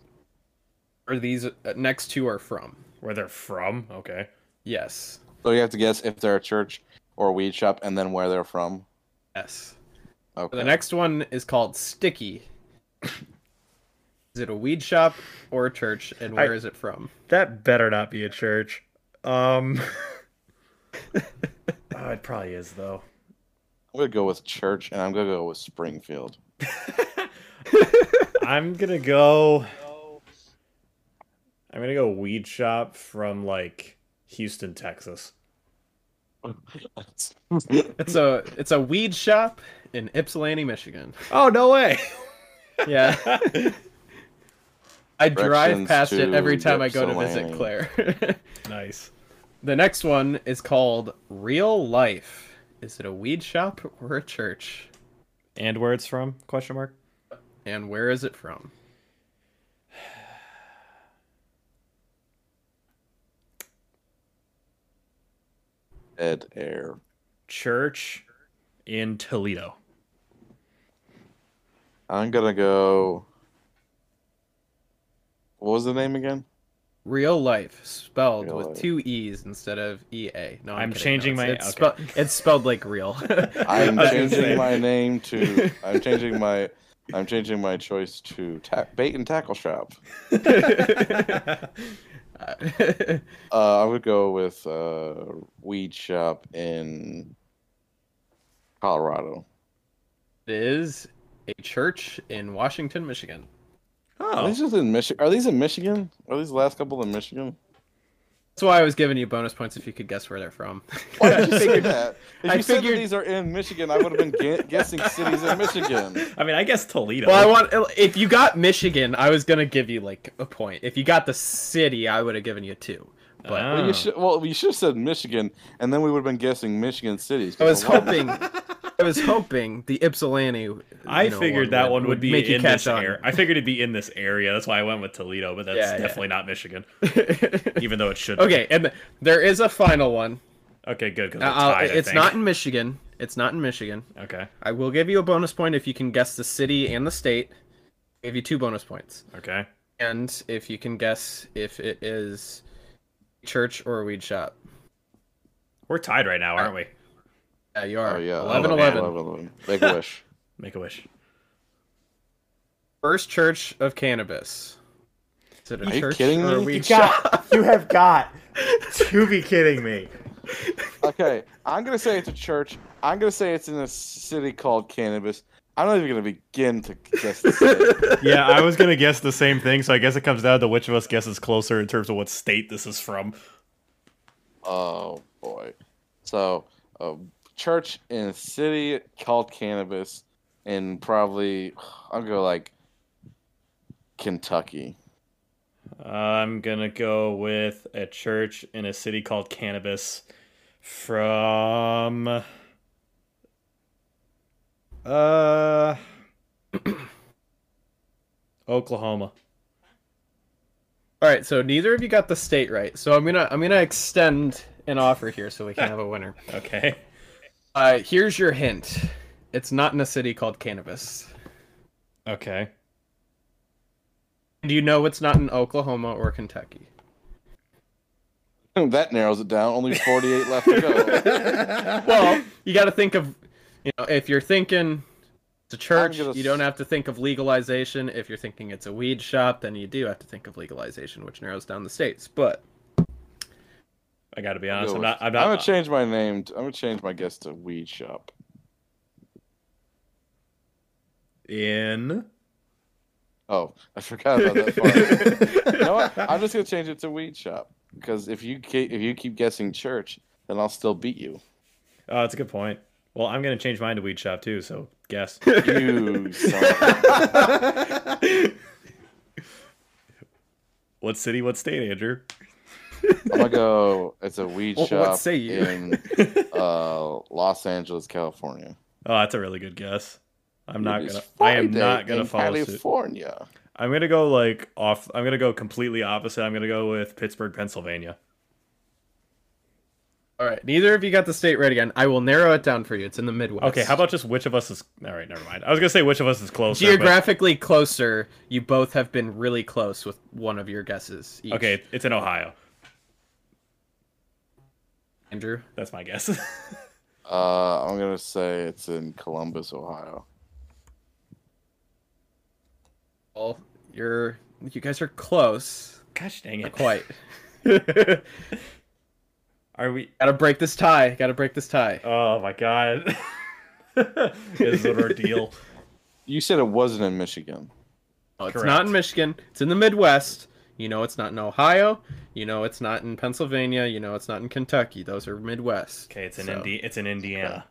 where these uh, next two are from. Where they're from? Okay. Yes. So you have to guess if they're a church or weed shop, and then where they're from. Yes. Okay. The next one is called Sticky. Is it a weed shop or a church, and where I- is it from? That better not be a church. Um. (laughs) oh, it probably is though. I'm gonna go with church, and I'm gonna go with Springfield. (laughs) I'm gonna go. I'm gonna go weed shop from like Houston, Texas. It's a it's a weed shop in Ypsilanti, Michigan. Oh no way! Yeah. I drive Directions past it to every time I go to visit Ypsilanti. Claire. (laughs) nice. the next one is called Real Life. Is it a weed shop or a church? And where it's from? Question mark. And where is it from? Dead air. Church in Toledo. I'm gonna go. What was the name again? Real Life, spelled Real with Life. two E's instead of EA. No, I'm kidding. changing No, my- it's, it's, okay. spell- it's spelled like real. (laughs) I'm (laughs) I was gonna changing my name to. (laughs) I'm changing my. I'm changing my choice to ta- bait and tackle shop. (laughs) Uh, I would go with uh, weed shop in Colorado. it is a church in Washington, Michigan. Are Oh, these just in Michigan? Are these in Michigan? Are these last couple in Michigan? That's why I was giving you bonus points if you could guess where they're from. (laughs) Why did you (laughs) say that? If I you said that figured- these are in Michigan, I would have been gu- guessing cities in Michigan. (laughs) I mean, I guess Toledo. Well, I want if you got Michigan, I was gonna give you like a point. If you got the city, I would have given you two. But Ah. Well, you should. Well, you should have said Michigan, and then we would have been guessing Michigan cities. I was one- hoping, I was hoping the Ypsilanti. I know, figured that one would, be in this area. I figured it'd be in this area. That's why I went with Toledo, but that's Yeah, yeah. definitely not Michigan, (laughs) even though it should. be. okay, and there is a final one. Okay, good. Uh, tied, it's not in Michigan. It's not in Michigan. Okay. I will give you a bonus point if you can guess the city and the state. I'll give you two bonus points. Okay. And if you can guess if it is church or a weed shop. We're tied right now, aren't we? Yeah, you oh, are. Oh yeah, 11 Oh, 11. 11. Make a (laughs) wish. Make a wish. First church of cannabis. Is it a Are you church kidding or me? You got. (laughs) You have got (laughs) to be kidding me. Okay, I'm gonna say it's a church. I'm gonna say it's in a city called Cannabis. I'm not even gonna begin to guess the city. Yeah, I was gonna guess the same thing, so I guess it comes down to which of us guesses closer in terms of what state this is from. oh boy. So, a church in a city called Cannabis, in probably I'll go like Kentucky. I'm gonna go with a church in a city called Cannabis from uh (clears throat) Oklahoma. All right, so neither of you got the state right. So I'm gonna I'm gonna extend an offer here so we can (laughs) have a winner. Okay. Uh, here's your hint. It's not in a city called Cannabis. Okay. Do you know it's not in Oklahoma or Kentucky? (laughs) that narrows it down. Only 48 left to go. (laughs) Well, you got to think of, you know, if you're thinking it's a church, gonna you don't have to think of legalization. If you're thinking it's a weed shop, then you do have to think of legalization, which narrows down the states. But I gotta be honest. I'm not. I'm I'm gonna change my name. To, I'm gonna change my guess to Weed Shop. in. Oh, I forgot about that part. (laughs) you know what? I'm just gonna change it to Weed Shop because if you ke- if you keep guessing church, then I'll still beat you. Oh, that's a good point. Well, I'm gonna change mine to weed shop too. So guess. You (laughs) what city? What state, Andrew? I'm gonna go. It's a weed What- shop what say you? in (laughs) uh, Los Angeles, California. Oh, that's a really good guess. I'm not gonna. I am not gonna in follow suit. California. I'm gonna go like off. I'm gonna go completely opposite. I'm gonna go with Pittsburgh, Pennsylvania. all right, neither of you got the state right again. I will narrow it down for you. It's in the Midwest. Okay, how about just which of us is? All right, never mind. I was gonna say which of us is closer. but- geographically closer? You both have been really close with one of your guesses. Each. Okay, it's in Ohio. Andrew. That's my guess. (laughs) Uh, I'm gonna say it's in Columbus, Ohio. Well, you're you guys are close. Gosh dang Not it! quite. (laughs) Are we? Gotta break this tie. Gotta break this tie. Oh my god! (laughs) this is an ordeal. You said it wasn't in Michigan. No, it's Correct. not in Michigan. It's in the Midwest. You know it's not in Ohio. You know it's not in Pennsylvania. You know it's not in Kentucky. Those are Midwest. Okay, it's in So, Indi- It's in Indiana.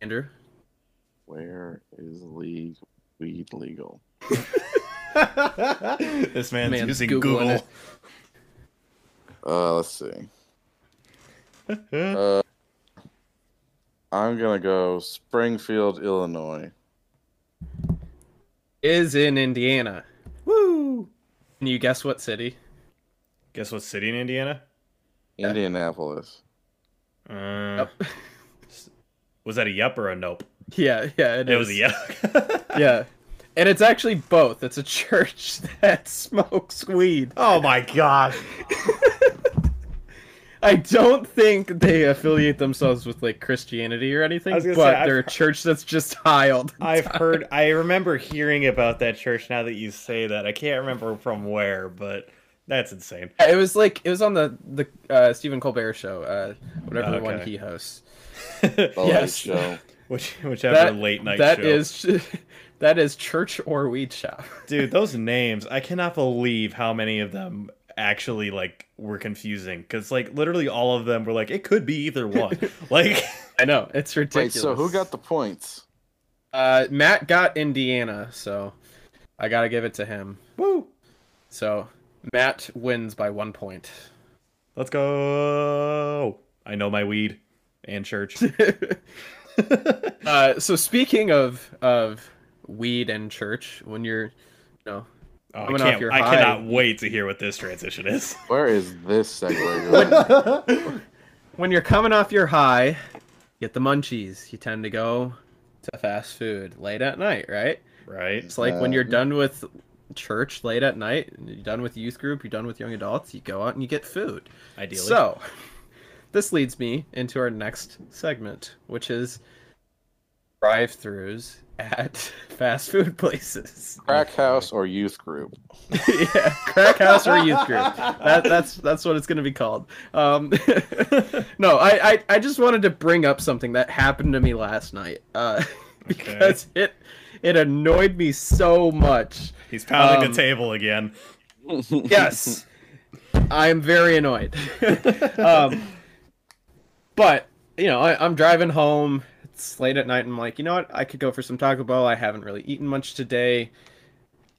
Andrew. Where is league weed legal? (laughs) this man's, Man's using Googling Google. it. Uh, let's see. uh, I'm gonna go Springfield, Illinois. Is in Indiana. Woo! Can you guess what city? Guess what city in Indiana? Indianapolis. Uh, (laughs) Was that a yup or a nope? Yeah, yeah, It was a is. yup. (laughs) Yeah. And it's actually both. It's a (laughs) church that smokes weed. oh my god. I don't think they affiliate themselves with like Christianity or anything, but gonna say, I've they're a church that's just high all the I've time. heard. I remember hearing about that church. Now that you say that, I can't remember from where, but that's insane. It was like it was on the the uh, Stephen Colbert show, uh, whatever the one he hosts. (laughs) The Late Yes. show. Which, whichever That late night that show. is (laughs) that is church or weed shop. Dude, those names, I cannot believe how many of them actually like were confusing cuz like literally all of them were like it could be either one. (laughs) like I know it's Wait, ridiculous. so who got the points? Uh, Matt got Indiana, so I gotta give it to him. woo. So Matt wins by one point. Let's go. I know my weed and church. (laughs) uh, so speaking of of weed and church, when you're, you know, Oh, I, can't, I cannot wait to hear what this transition is. (laughs) Where is this segue (laughs) going? when you're coming off your high, get the munchies. You tend to go to fast food late at night, right? right? It's like when you're Uh, done with church late at night, you're done with youth group, you're done with young adults, you go out and you get food. Ideally. So, (laughs) this leads me into our next segment, which is drive-throughs at fast food places. Crack house or youth group? (laughs) yeah, crack house or youth group. That, that's that's what it's going to be called. Um, (laughs) no, I, I I just wanted to bring up something that happened to me last night uh, (laughs) because it it annoyed me so much. He's pounding um, the table again. Yes, I am very annoyed. um, but you know, I, I'm driving home. It's late at night, and I'm like, you know what? I could go for some Taco Bell. I haven't really eaten much today.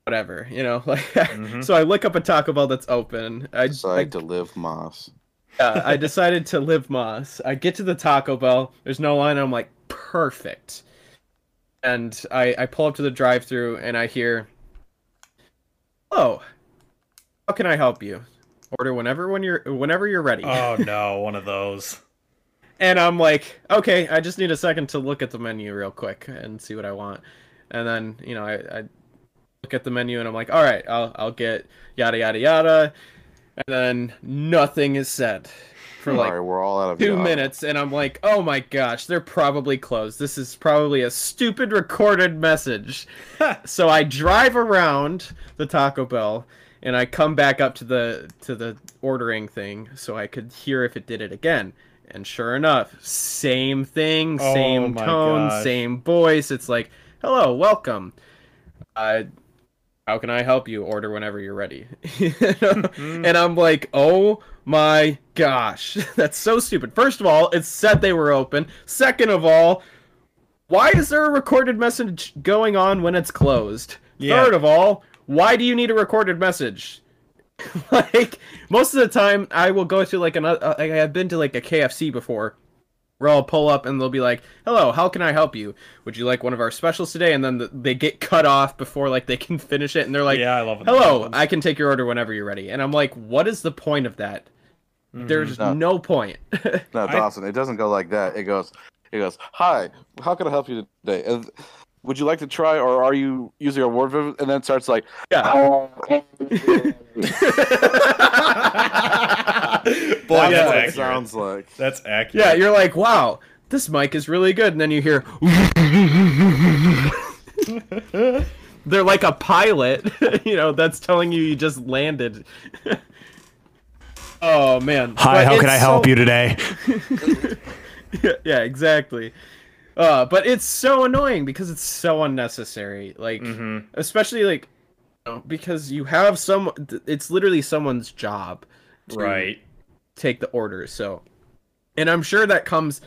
Whatever, you know. (laughs) Like, Mhm. so I look up a Taco Bell that's open. I, I, to live Moss. uh, I decided to live Moss. I get to the Taco Bell. There's no line. I'm like, perfect. And I, I pull up to the drive-through, and I hear, "Oh, how can I help you? Order whenever when you're whenever you're ready." Oh (laughs) no, one of those. And I'm like, okay, I just need a second to look at the menu real quick and see what I want. And then, you know, I, I look at the menu and I'm like, all right, I'll, I'll get yada, yada, yada. And then nothing is said for like Alright, we're all out of two yada. minutes. And I'm like, oh my gosh, they're probably closed. This is probably a stupid recorded message. (laughs) so I drive around the Taco Bell and I come back up to the to the ordering thing so I could hear if it did it again. And sure enough, same thing, Oh same tone, gosh. same voice. It's like, "Hello, welcome. Uh, how can I help you? Order whenever you're ready." (laughs) and I'm like, "Oh my gosh, (laughs) that's so stupid." First of all, it said they were open. Second of all, why is there a recorded message going on when it's closed? Yeah. Third of all, why do you need a recorded message? (laughs) like most of the time, I will go to like another. Uh, like, I've been to like a KFC before, where I'll pull up and they'll be like, "Hello, how can I help you? Would you like one of our specials today?" And then the, they get cut off before like they can (laughs) finish it, and they're like, yeah, I love it. "Hello, I can take your order whenever you're ready." And I'm like, "What is the point of that? There's No. no point." (laughs) No, I- Dawson, it doesn't go like that. It goes, it goes. Hi, how can I help you today? And would you like to try, or are you using a word? viv-" And then it starts like, yeah. Oh, (laughs) Boy, Yeah. that's that's what it sounds like. That's accurate. Yeah, you're like, wow, this mic is really good, and then you hear. (laughs) They're like a pilot, (laughs) you know, that's telling you you just landed. oh man. Hi, But how can I help so- you today? yeah, yeah, exactly. Uh, but it's so annoying because it's so unnecessary. Like, Mhm. especially like know, because you have some. It's literally someone's job, to Right. Take the order. So, and I'm sure that comes.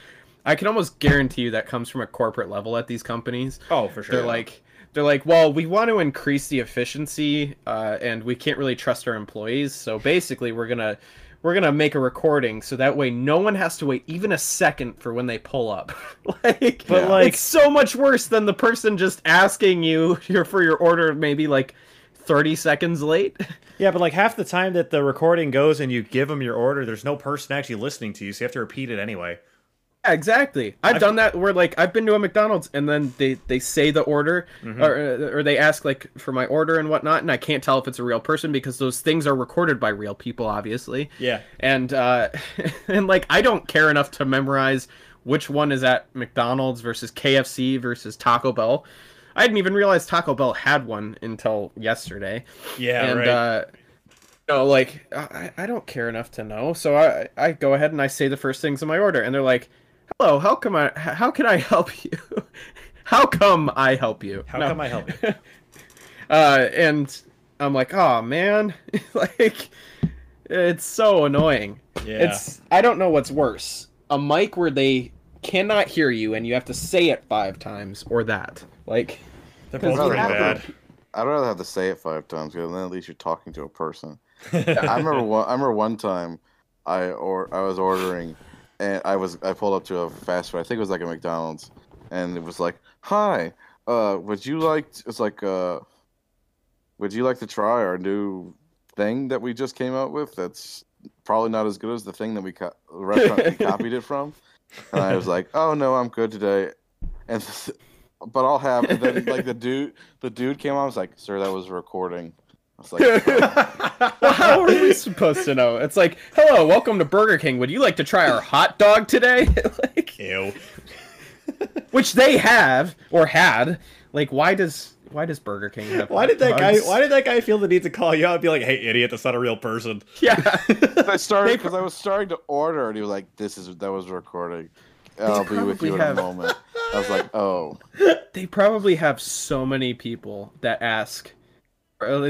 I can almost guarantee you that comes from a corporate level at these companies. Oh, for sure. They're like, they're like, well, we want to increase the efficiency, uh, and we can't really trust our employees. So basically, we're gonna we're gonna make a recording so that way no one has to wait even a second for when they pull up. (laughs) like, But, Yeah. like- it's so much worse than the person just asking you (laughs) your for your order maybe like thirty seconds late. (laughs) Yeah, but like half the time that the recording goes and you give them your order, there's no person actually listening to you, so you have to repeat it anyway. Yeah, exactly. I've I've- done that where like I've been to a McDonald's and then they they say the order Mm-hmm. or or they ask like for my order and whatnot and I can't tell if it's a real person because those things are recorded by real people obviously. Yeah. And uh (laughs) and like I don't care enough to memorize which one is at McDonald's versus KFC versus Taco Bell. I didn't even realize Taco Bell had one until yesterday Yeah, and right. uh you know like I, I don't care enough to know so I, I go ahead and i say the first things in my order and they're like hello how come I how can i help (laughs) you how come i help you How No. come I help you? (laughs) uh and i'm like oh man (laughs) like it's so annoying Yeah. it's i don't know what's worse a mic where they cannot hear you and you have to say it five times or that like They're both I'd pretty rather, bad. I'd rather have to say it five times because then at least you're talking to a person. I remember one. I remember one time, I or I was ordering, and I was I pulled up to a fast food. I think it was like a McDonald's, and it was like, "Hi, uh, would you like?" t-" It's like, uh, "Would you like to try our new thing that we just came out with? That's probably not as good as the thing that we co- the restaurant we (laughs) copied it from." And I was like, "Oh no, I'm good today," and (laughs) but I'll have. And then like the dude, the dude came on. I was like, "Sir, that was recording." I was like, (laughs) well, how are we supposed to know? It's like, hello, welcome to Burger King. Would you like to try our hot dog today? (laughs) like, Ew. which they have or had. Like, why does why does Burger King have? Why did that guy why did that guy feel the need to call you out and be like, hey idiot, that's not a real person? Yeah, (laughs) I started because I was starting to order, and he was like, "This is that was recording. I'll be with probably you in have- a moment." I was like, "Oh, they probably have so many people that ask or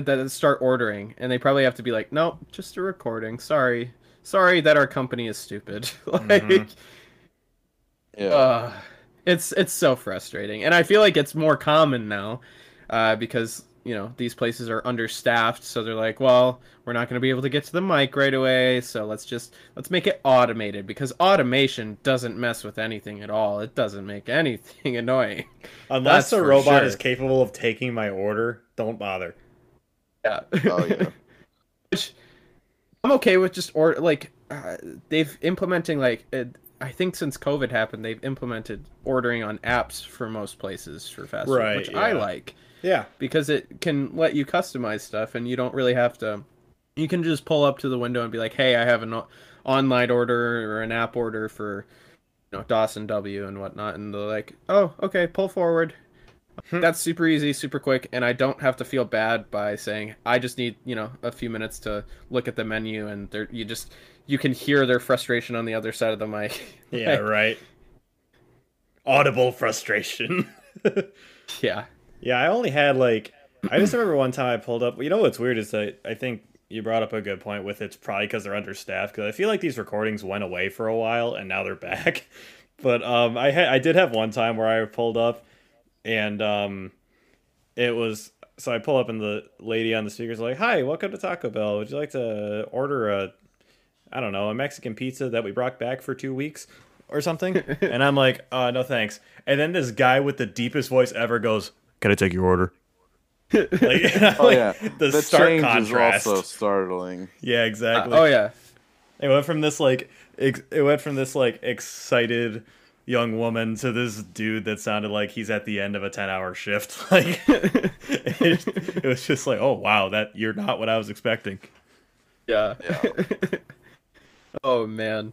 that start ordering, and they probably have to be like, nope, just a recording. Sorry, sorry that our company is stupid. (laughs) like. Mhm. yeah." Uh, it's it's so frustrating, and I feel like it's more common now, uh, because you know these places are understaffed, so they're like, well, we're not going to be able to get to the mic right away, so let's just let's make it automated because automation doesn't mess with anything at all. It doesn't make anything (laughs) annoying. Unless That's a robot sure. is capable of taking my order, don't bother. Yeah. oh yeah. (laughs) Which I'm okay with just or like uh, they've implementing like uh, I think since COVID happened, they've implemented ordering on apps for most places for fast food, Right, which I like. Yeah. because it can let you customize stuff and you don't really have to you can just pull up to the window and be like hey i have an o- online order or an app order for you know dawson w and whatnot and they're like oh okay pull forward. That's super easy super quick and i don't have to feel bad by saying i just need you know a few minutes to look at the menu and there you just you can hear their frustration on the other side of the mic (laughs) Yeah, right. Audible frustration. (laughs) yeah Yeah, I only had like I just remember one time I pulled up. You know what's weird is that I think you brought up a good point with it's probably because they're understaffed. Because I feel like these recordings went away for a while and now they're (laughs) back. But um, I had I did have one time where I pulled up, and um, it was so I pull up and the lady on the speaker's like, "Hi, welcome to Taco Bell. Would you like to order a, I don't know, a Mexican pizza that we brought back for two weeks?" Or something, (laughs) and I'm like, uh, no thanks. And then this guy with the deepest voice ever goes, "Can I take your order?" (laughs) Like, (laughs) Oh like, yeah. the, the stark change contrast. is also startling. Yeah, Uh, exactly. oh yeah It went from this like ex- it went from this like excited young woman to this dude that sounded like he's at the end of a 10-hour shift. (laughs) Like it, (laughs) it was just like, "Oh wow, that you're not what I was expecting." Yeah. (laughs) oh man.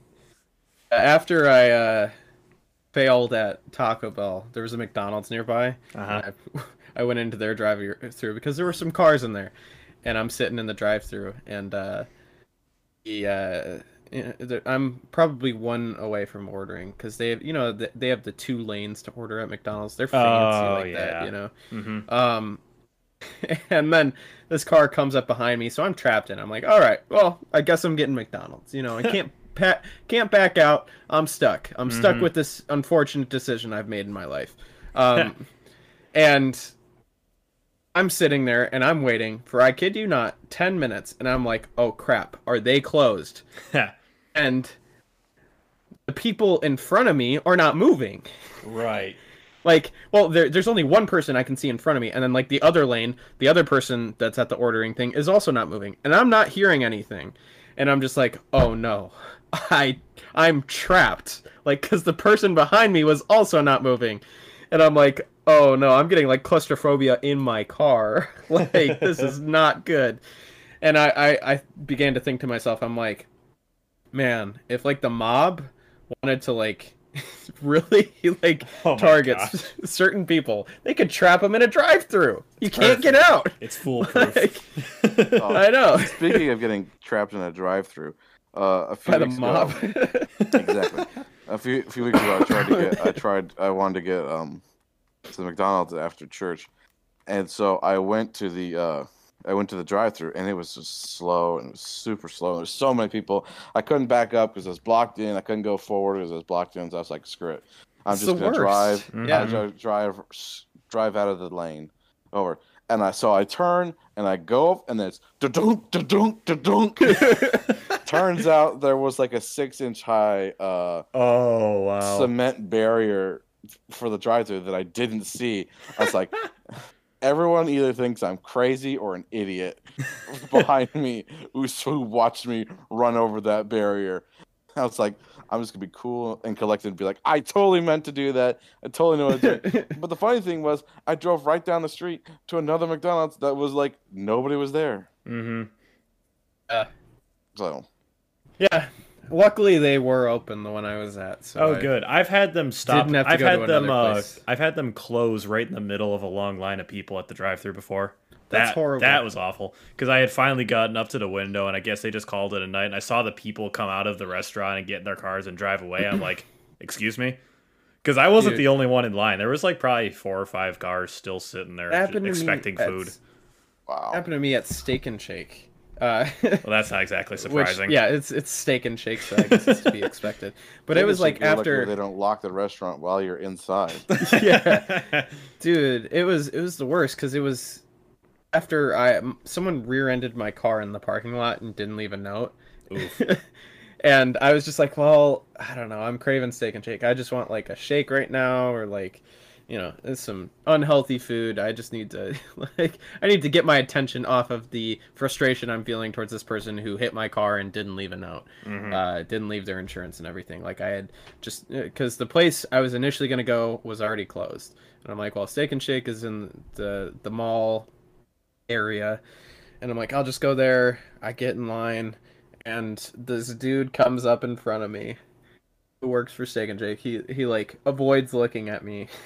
After I uh failed at Taco Bell, there was a McDonald's nearby. Uh-huh. I, I went into their drive-through because there were some cars in there, and I'm sitting in the drive-through, and uh, the uh, you know, the- I'm probably one away from ordering because they have, you know, they have the two lanes to order at McDonald's. They're fancy Oh, like yeah. that, you know. Mhm. Um, (laughs) and then this car comes up behind me, so I'm trapped in. I'm like, all right, well, I guess I'm getting McDonald's. You know, I can't (laughs) pa- can't back out. I'm stuck. I'm stuck Mhm. with this unfortunate decision I've made in my life. Um, (laughs) and I'm sitting there and I'm waiting for I kid you not, ten minutes, and I'm like, oh crap, are they closed? And the people in front of me are not moving. right. Like, well, there, there's only one person I can see in front of me, and then like the other lane, the other person that's at the ordering thing is also not moving, and I'm not hearing anything, and I'm just like, oh no, (laughs) I I'm trapped, like because the person behind me was also not moving, and I'm like, oh no, I'm getting like claustrophobia in my car, (laughs) like this is (laughs) not good, and I, I I began to think to myself, I'm like, man, if like the mob wanted to like (laughs) really like Oh my targets (laughs) certain people, they could trap them in a drive-through. You can't get out. It's foolproof. (laughs) Like, Oh, I know. Speaking of getting trapped in a drive-through, uh, a few By the mob. ago, exactly. A few a few weeks ago, I tried to get I tried I wanted to get um to McDonald's after church, and so I went to the uh I went to the drive-through and it was just slow and it was super slow. There's so many people. I couldn't back up because I was blocked in. I couldn't go forward because I was blocked in. So I was like, screw it. I'm It's just gonna worst. drive. Yeah. I dri- drive drive out of the lane over. And I so I turn and I go up and it's da-dunk, da-dunk, da-dunk. (laughs) Turns out there was like a six inch high uh, oh wow. cement barrier for the drive through that I didn't see. I was like, everyone either thinks I'm crazy or an idiot (laughs) behind me who, who watched me run over that barrier. I was like, I'm just gonna be cool and collected and be like, I totally meant to do that. I totally know what I'm doing. (laughs) But the funny thing was, I drove right down the street to another McDonald's that was like nobody was there. mm-hmm. So yeah. Luckily, they were open the one I was at. So Oh, I- good. I've had them stop. Didn't have to I've go to had them. Uh. I've had them close right in the middle of a long line of people at the drive-through before. That's that, horrible. That was awful because I had finally gotten up to the window and I guess they just called it a night. And I saw the people come out of the restaurant and get in their cars and drive away. I'm like, (clears throat) excuse me, because I wasn't Dude. the only one in line. There was like probably four or five cars still sitting there That happened to expecting at- food. wow. happened to me at Steak and Shake. Uh, Well, that's not exactly (laughs) which surprising. yeah, it's it's Steak and Shake, so I guess it's to be (laughs) expected. But it was like after they don't lock the restaurant while you're inside. (laughs) yeah, dude, it was it was the worst because it was after I someone rear-ended my car in the parking lot and didn't leave a note. Oof. and I was just like, well, I don't know. I'm craving steak and shake. I just want like a shake right now, or like, you know, it's some unhealthy food. I just need to (laughs) like, I need to get my attention off of the frustration I'm feeling towards this person who hit my car and didn't leave a note, Mhm. uh, didn't leave their insurance and everything. Like I had just because the place I was initially gonna go was already closed, and I'm like, well, steak and shake is in the the mall area, and I'm like, I'll just go there. I get in line and this dude comes up in front of me who works for Steak and Jake. He he like avoids looking at me (laughs)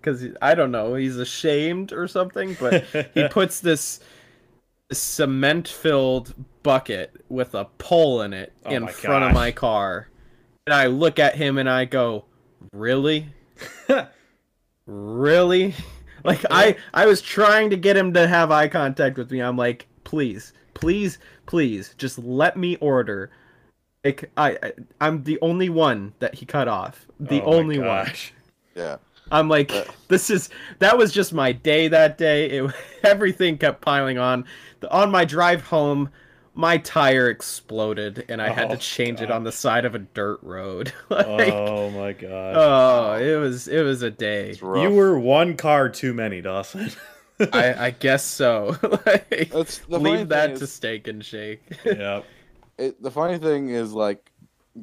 because I don't know he's ashamed or something. But he (laughs) puts this cement filled bucket with a pole in it Oh in my front of my car, and I look at him and I go, "Really, (laughs) really?" (laughs) Like I I was trying to get him to have eye contact with me. I'm like, please, please, please, just let me order. Like I, I I'm the only one that he cut off. The Oh my only one. Yeah. I'm like, Uh. this is that was just my day that day. It (laughs) everything kept piling on. The, on my drive home, my tire exploded and I had to Oh, change it on the side of a dirt road. (laughs) like, Oh my god! oh, it was it was a day. You were one car too many, Dawson. I, (laughs) I guess so. like, That's leave that to is- steak and shake. yep. it, the funny thing is like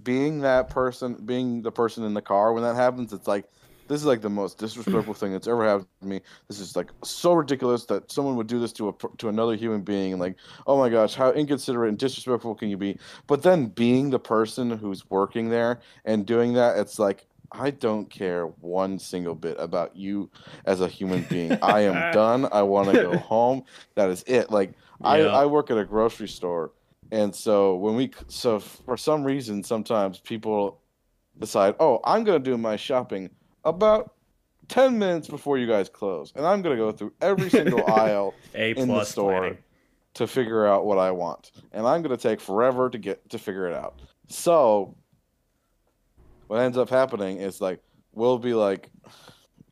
being that person being the person in the car when that happens it's like this is like the most disrespectful thing that's ever happened to me this is like so ridiculous that someone would do this to a to another human being and like oh my gosh how inconsiderate and disrespectful can you be but then being the person who's working there and doing that it's like I don't care one single bit about you as a human being. I am (laughs) done. I want to go (laughs) home. That is it. Like I, I work at a grocery store and so when we so for some reason sometimes people decide, "Oh, I'm going to do my shopping about ten minutes before you guys close, and I'm gonna go through every single (laughs) aisle A in the store planning. to figure out what I want, and I'm gonna take forever to get to figure it out. So, what ends up happening is like we'll be like,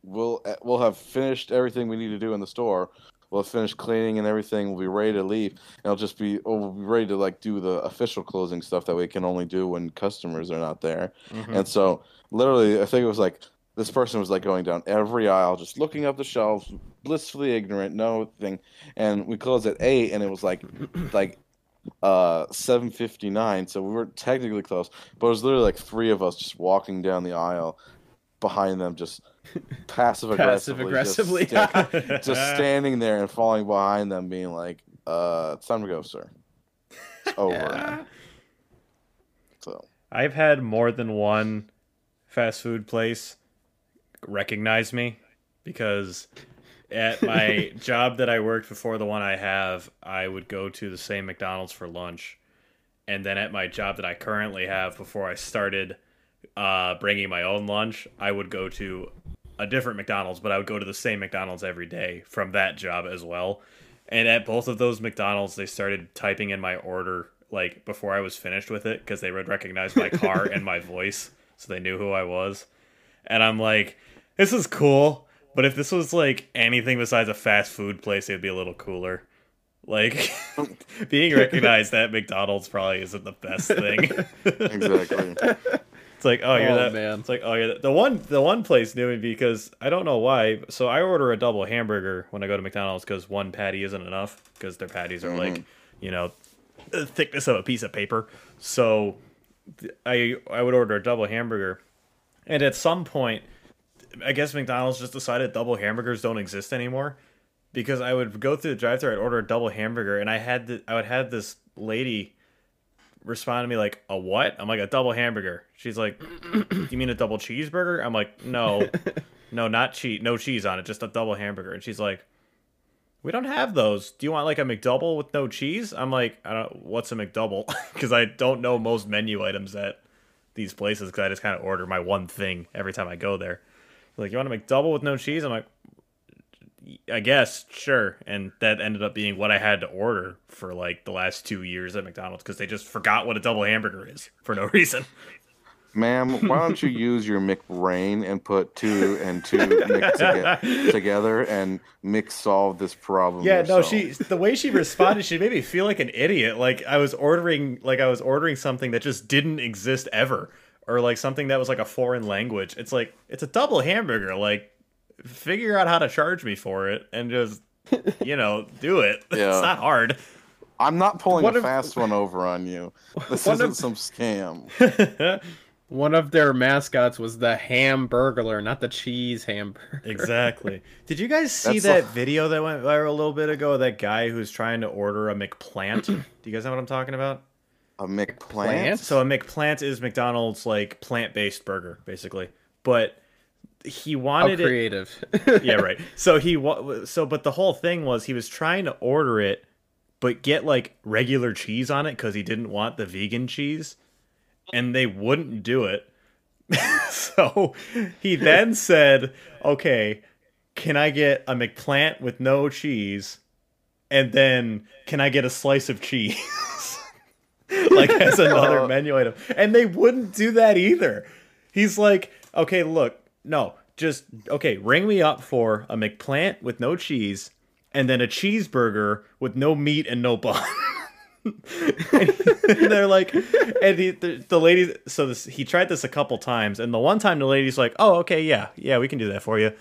we'll we'll have finished everything we need to do in the store. We'll have finished cleaning and everything. We'll be ready to leave. And i'll just be, oh, we'll be ready to like do the official closing stuff that we can only do when customers are not there. Mhm. And so, literally, I think it was like this person was like going down every aisle, just looking up the shelves, blissfully ignorant, no thing. And we closed at eight, and it was like, (clears throat) like, uh, seven fifty nine. So we were technically close, but it was literally like three of us just walking down the aisle, behind them, just (laughs) passive aggressively, aggressively. just, (laughs) just standing there and falling behind them, being like, "Uh, it's time to go, sir. It's (laughs) over." Yeah. So I've had more than one fast food place recognize me because at my (laughs) job that I worked before the one I have, I would go to the same McDonald's for lunch. And then at my job that I currently have before I started uh, bringing my own lunch, I would go to a different McDonald's, but I would go to the same McDonald's every day from that job as well. And at both of those McDonald's, they started typing in my order like before I was finished with it because they would recognize my car (laughs) and my voice, so they knew who I was. And I'm like, this is cool, but if this was like anything besides a fast food place, it'd be a little cooler. Like (laughs) being recognized at McDonald's probably isn't the best thing. (laughs) exactly. It's like, oh, you're Oh, that man. It's like, oh, you're. The one, the one place knew me because I don't know why. So I order a double hamburger when I go to McDonald's because one patty isn't enough because their patties are like, mm-hmm. you know, the thickness of a piece of paper. So th- I I would order a double hamburger, and at some point, I guess McDonald's just decided double hamburgers don't exist anymore because I would go through the drive-thru, I'd order a double hamburger, and I had the, I would have this lady respond to me like a what? I'm like a double hamburger. She's like, Do (clears throat) you mean a double cheeseburger? I'm like, no, (laughs) no, not cheese, no cheese on it, just a double hamburger. And she's like, we don't have those. Do you want like a McDouble with no cheese? I'm like, I don't. What's a McDouble? (laughs) Because I don't know most menu items at these places because I just kind of order my one thing every time I go there. Like, you want to a McDouble with no cheese? I'm like, I guess sure. And that ended up being what I had to order for like the last two years at McDonald's because they just forgot what a double hamburger is (laughs) for no reason. Ma'am, why don't you use your McBrain and put two and two toge- (laughs) together and mix solve this problem? Yeah, no, she the way she responded, she made me feel like an idiot. Like I was ordering like I was ordering something that just didn't exist ever. Or like something that was like a foreign language. It's like it's a double hamburger. Like figure out how to charge me for it and just you know, do it. (laughs) Yeah. It's not hard. I'm not pulling What a if- fast one over on you. (laughs) This What isn't if- some scam. (laughs) One of their mascots was the Hamburglar, not the cheese hamburger. Exactly. Did you guys see That's that like- video that went viral a little bit ago? That guy who's trying to order a McPlant. (clears throat) Do you guys know what I'm talking about? A McPlant? Plant? So a McPlant is McDonald's like plant-based burger, basically. But he How wanted it. creative. (laughs) Yeah, right. So he wa- so but the whole thing was he was trying to order it, but get like regular cheese on it because he didn't want the vegan cheese, and they wouldn't do it. (laughs) so he then said, "Okay, can I get a McPlant with no cheese, and then can I get a slice of cheese?" (laughs) (laughs) like as another Uh. menu item. And they wouldn't do that either. He's like, okay, look, no, just okay, ring me up for a McPlant with no cheese and then a cheeseburger with no meat and no bun. (laughs) and they're like, and he, the, the lady, so this, he tried this a couple times, and the one time the lady's like, oh, okay, yeah, yeah, we can do that for you.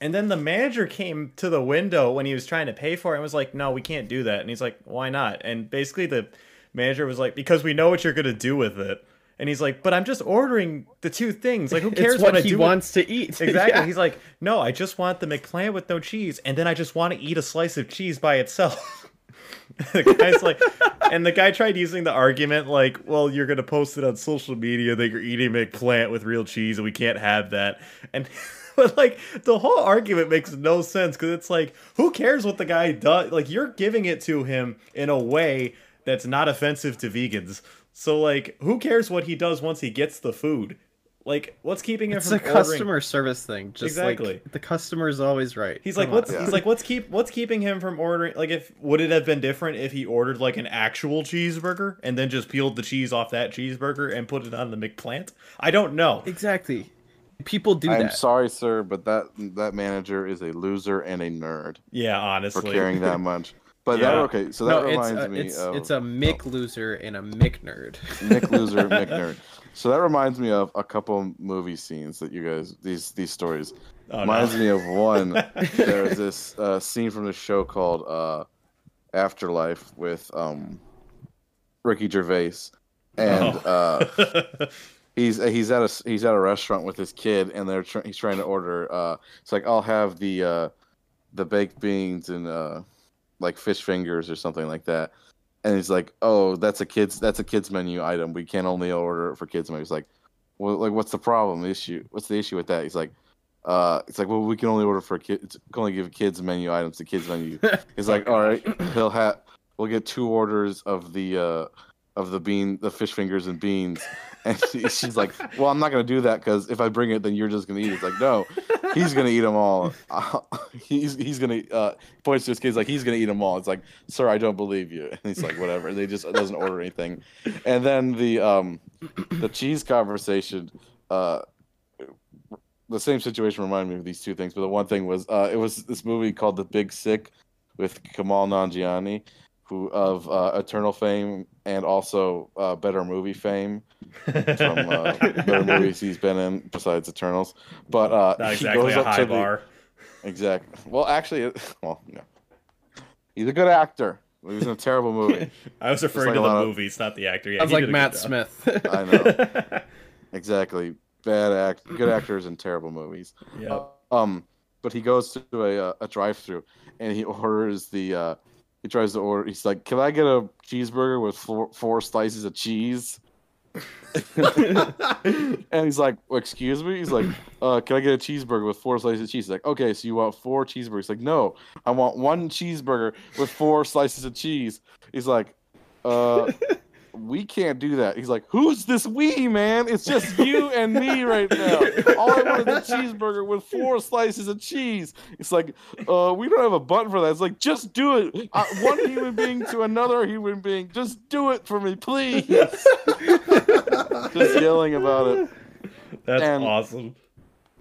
And then the manager came to the window when he was trying to pay for it and was like, no, we can't do that. And he's like, why not? And basically the manager was like, because we know what you're going to do with it. And he's like, but I'm just ordering the two things. Like, who (laughs) cares it's what I he do with- wants to eat. (laughs) Exactly. Yeah. He's like, no, I just want the McPlant with no cheese, and then I just want to eat a slice of cheese by itself. (laughs) the guy's like, and the guy tried using the argument like, well, you're gonna post it on social media that you're eating McPlant with real cheese, and we can't have that. And but like the whole argument makes no sense because it's like, who cares what the guy does? Like you're giving it to him in a way that's not offensive to vegans. So like, who cares what he does once he gets the food? Like, what's keeping him It's from a ordering? customer service thing. Just Exactly. like the customer is always right. He's Come like, what's on. Yeah. he's like, what's keep what's keeping him from ordering? Like, if would it have been different if he ordered like an actual cheeseburger and then just peeled the cheese off that cheeseburger and put it on the McPlant? I don't know. exactly. People do I'm that. sorry, sir, but that that manager is a loser and a nerd Yeah, honestly, for caring that much. (laughs) But Yeah. that okay, so that no, it's reminds a, me it's, of it's a Mick loser and a Mick nerd. Mick loser, Mick (laughs) nerd. So that reminds me of a couple movie scenes that you guys these these stories Oh, reminds no. me of one. (laughs) There's this uh, scene from the show called uh, Afterlife with um, Ricky Gervais, and Oh. uh, he's he's at a he's at a restaurant with his kid, and they're tr- he's trying to order. Uh, it's like I'll have the uh, the baked beans and uh, like fish fingers or something like that. And he's like, "Oh, that's a kids that's a kids menu item. We can only order it for kids menu." He's like, "Well, like what's the problem? The issue? What's the issue with that?" He's like, "Uh, it's like, well, we can only order for kids. Can only give kids menu items to kids menu." (laughs) He's like, "All right, he'll have we'll get two orders of the uh of the bean, the fish fingers and beans." And (laughs) she, she's like, "Well, I'm not gonna do that because if I bring it, then you're just gonna eat it." It's like, no, he's gonna eat them all. (laughs) he's he's gonna uh, points to his kids like he's gonna eat them all. It's like, sir, I don't believe you. (laughs) And he's like, whatever. They just doesn't order anything. And then the um the cheese conversation. Uh, the same situation reminded me of these two things, but the one thing was uh, it was this movie called The Big Sick with Kumail Nanjiani, who of uh, Eternal fame and also uh, Better Movie fame from uh, better (laughs) movies he's been in besides Eternals. But uh, Not he exactly goes a up high to the- bar. Exactly. Well, actually, well, no. He's a good actor. He was in a terrible movie. (laughs) I was referring like to the lot of- movies, not the actor. Yeah, Sounds he like Matt Smith. I know. (laughs) Exactly. Bad act. Good actors in terrible movies. job. Um, but he goes to a, a drive-through and he orders the. He tries to order. He's like, "Can I get a cheeseburger with four, four slices of cheese?" (laughs) and he's like, well, "Excuse me." He's like, uh, "Can I get a cheeseburger with four slices of cheese?" He's like, "Okay, so you want four cheeseburgers?" He's like, "No, I want one cheeseburger with four slices of cheese." He's like, "Uh." We can't do that. He's like, "Who's this we, man? It's just you and me right now. All I want is a cheeseburger with four slices of cheese." It's like, "Uh, we don't have a button for that." It's like, "Just do it. Uh, one human being to another human being. Just do it for me, please." (laughs) just yelling about it. That's and- awesome.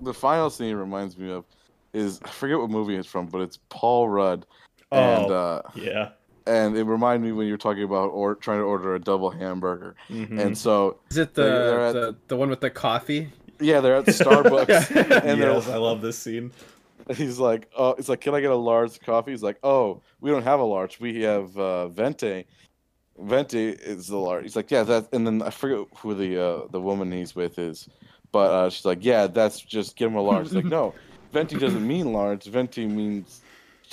The final scene reminds me of is I forget what movie it's from, but it's Paul Rudd, Oh, and uh, yeah. And it reminded me when you were talking about or trying to order a double hamburger, Mhm. and so Is it They're- they're the, at the the one with the coffee? yeah, they're at (laughs) Starbucks, (laughs) and yes, I love this scene. (laughs) he's like, oh, it's like, can I get a large coffee? He's like, oh, we don't have a large. We have uh, Venti. Venti is the large. He's like, yeah, that. And then I forget who the uh, the woman he's with is, but uh, she's like, yeah, that's just give him a large. He's like, no, Venti doesn't mean large. Venti means.